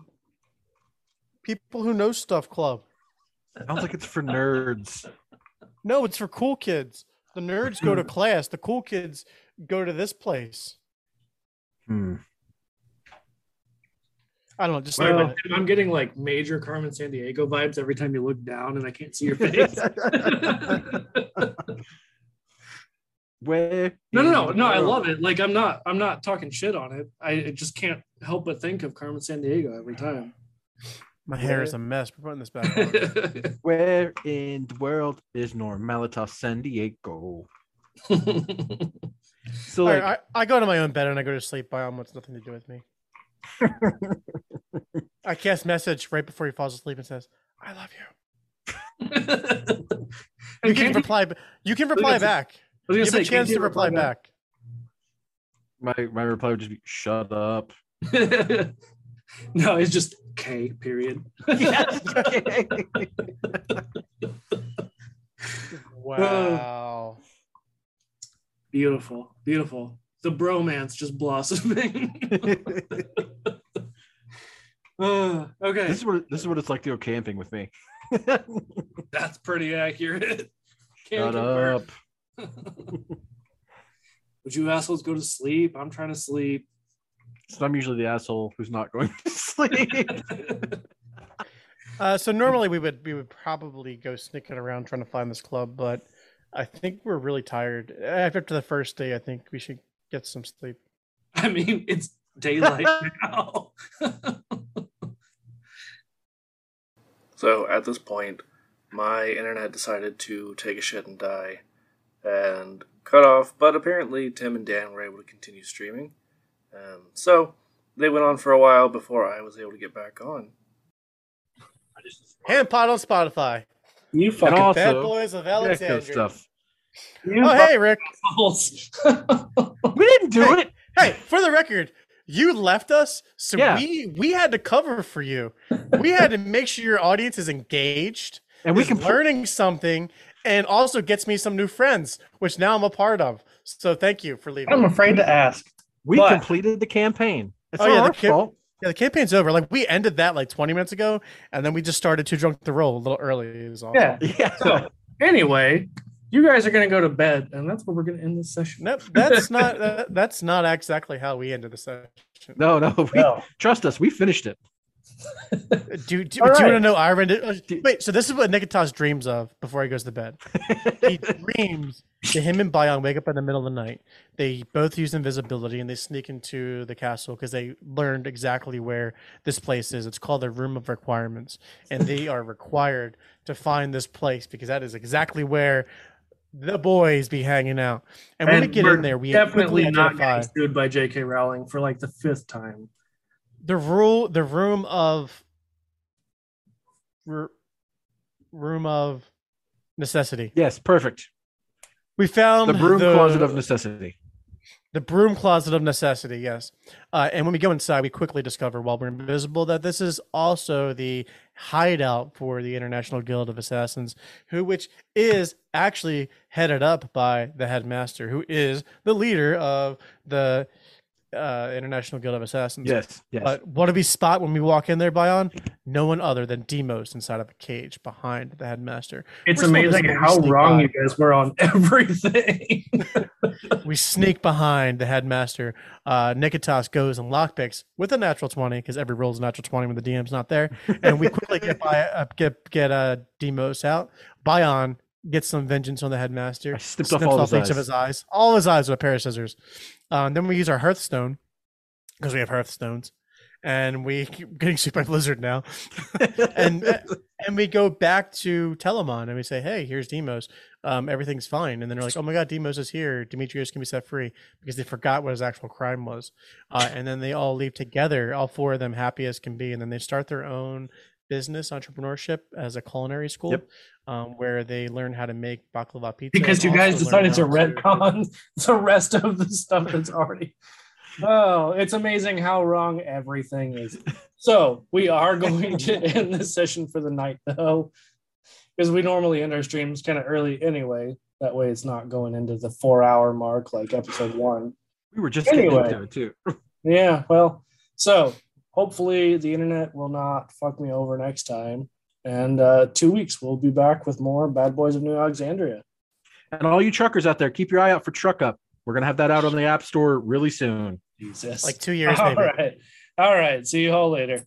People Who Know Stuff Club. Sounds like it's for nerds. No, it's for cool kids. The nerds go to (laughs) class. The cool kids go to this place. Hmm. I don't know. Just Well, uh, like I'm getting like major Carmen Sandiego vibes every time you look down and I can't see your face. (laughs) Where? no, no, no, no. I love it. Like I'm not, I'm not talking shit on it. I just can't help but think of Carmen San Diego every time. my hair is a mess. We're putting this back on. (laughs) Where in the world is Normalitas Sandiego? (laughs) So like, right, I, I go to my own bed and I go to sleep. Bion wants nothing to do with me. I cast message right before he falls asleep and says, "I love you." (laughs) You can reply. b- You can reply back. You have say, a chance to reply back. my my reply would just be shut up. (laughs) no, it's just K. Period. Yes. (laughs) Uh, wow. Beautiful, beautiful. The bromance just blossoming. (laughs) Uh, okay, This is what this is what it's like to go camping with me. (laughs) that's pretty accurate. Can't (laughs) Shut confirm. up. Would you assholes go to sleep? I'm trying to sleep. So I'm usually the asshole who's not going to sleep. Uh, so normally we would we would probably go sneaking around trying to find this club, but I think we're really tired. After the first day, I think we should get some sleep. (laughs) I mean, it's daylight now. (laughs) So at this point, my internet decided to take a shit and die and cut off, but apparently Tim and Dan were able to continue streaming. Um, so they went on for a while before I was able to get back on. HammPod on Spotify. You And fucking also, Bad Boys of Alexandria. stuff. You Oh, hey, Rick. (laughs) We didn't do Hey. it. Hey, for the record, you left us, so Yeah. we we had to cover for you. We had to make sure your audience is engaged And we can put- learning something, and also gets me some new friends, which now I'm a part of. So thank you for leaving. I'm afraid to ask. We But- completed the campaign. It's Oh, not yeah, our the kid- fault. Yeah, the campaign's over. Like we ended that like 20 minutes ago, and then we just started too drunk to roll a little early. It was awesome. Yeah. (laughs) Yeah. So anyway, you guys are gonna go to bed, and that's where we're gonna end this session. Nope, that's not (laughs) that, that's not exactly how we ended the session. No, no. We, No. Trust us. We finished it. (laughs) Do, do, All do you want to know Iron? uh, Wait, so this is what Nikitas dreams of before he goes to bed. he (laughs) dreams that him and Bion wake up in the middle of the night. They both use invisibility and they sneak into the castle because they learned exactly where this place is. It's called the Room of Requirements, and they are required to find this place because that is exactly where the boys be hanging out. And when we get we're in there, we definitely not identify getting sued by J.K. Rowling for like the fifth time. the rule, the room of r- room of necessity. Yes, perfect. We found The broom the, closet of necessity. The broom closet of necessity. Yes, uh, and when we go inside, we quickly discover while we're invisible that this is also the hideout for the International Guild of Assassins, who which is actually headed up by the headmaster, who is the leader of the uh, International Guild of Assassins. Yes, yes. But what do we spot when we walk in there, Bion? No one other than Demos inside of a cage behind the headmaster. It's We're amazing how wrong by. you guys were on (laughs) everything. (laughs) We sneak behind the headmaster. Uh, Nikitas goes and lockpicks with a natural 20 because every roll is a natural 20 when the DM's not there. And we quickly get by, uh, get get uh, Demos out. Bion gets some vengeance on the headmaster. I snipped off all his each eyes. of his eyes. All his eyes with a pair of scissors. Uh, then we use our Hearthstone because we have Hearthstones. And we (laughs) keep getting sued by Blizzard now. (laughs) and and we go back to Telemon and we say, "Hey, here's Demos. Um, everything's fine." And then they're like, "Oh my God, Demos is here. Demetrius can be set free because they forgot what his actual crime was." Uh, and then they all leave together, all four of them, happy as can be. And then they start their own business entrepreneurship as a culinary school, Yep. um, where they learn how to make baklava pizza. because you guys decided to how retcon (laughs) the rest of the stuff that's already. (laughs) Oh, it's amazing how wrong everything is. So we are going to (laughs) end this session for the night, though, because we normally end our streams kind of early anyway. That way, it's not going into the four-hour mark like episode one. we were just getting Anyway. into it too. Yeah, well, so hopefully the internet will not fuck me over next time. And uh, two weeks, we'll be back with more Bad Boys of New Alexandria. And all you truckers out there, keep your eye out for Truck Up. We're gonna have that out on the App Store really soon. Jesus. like two years, (laughs) All maybe. right. All right. See you all later.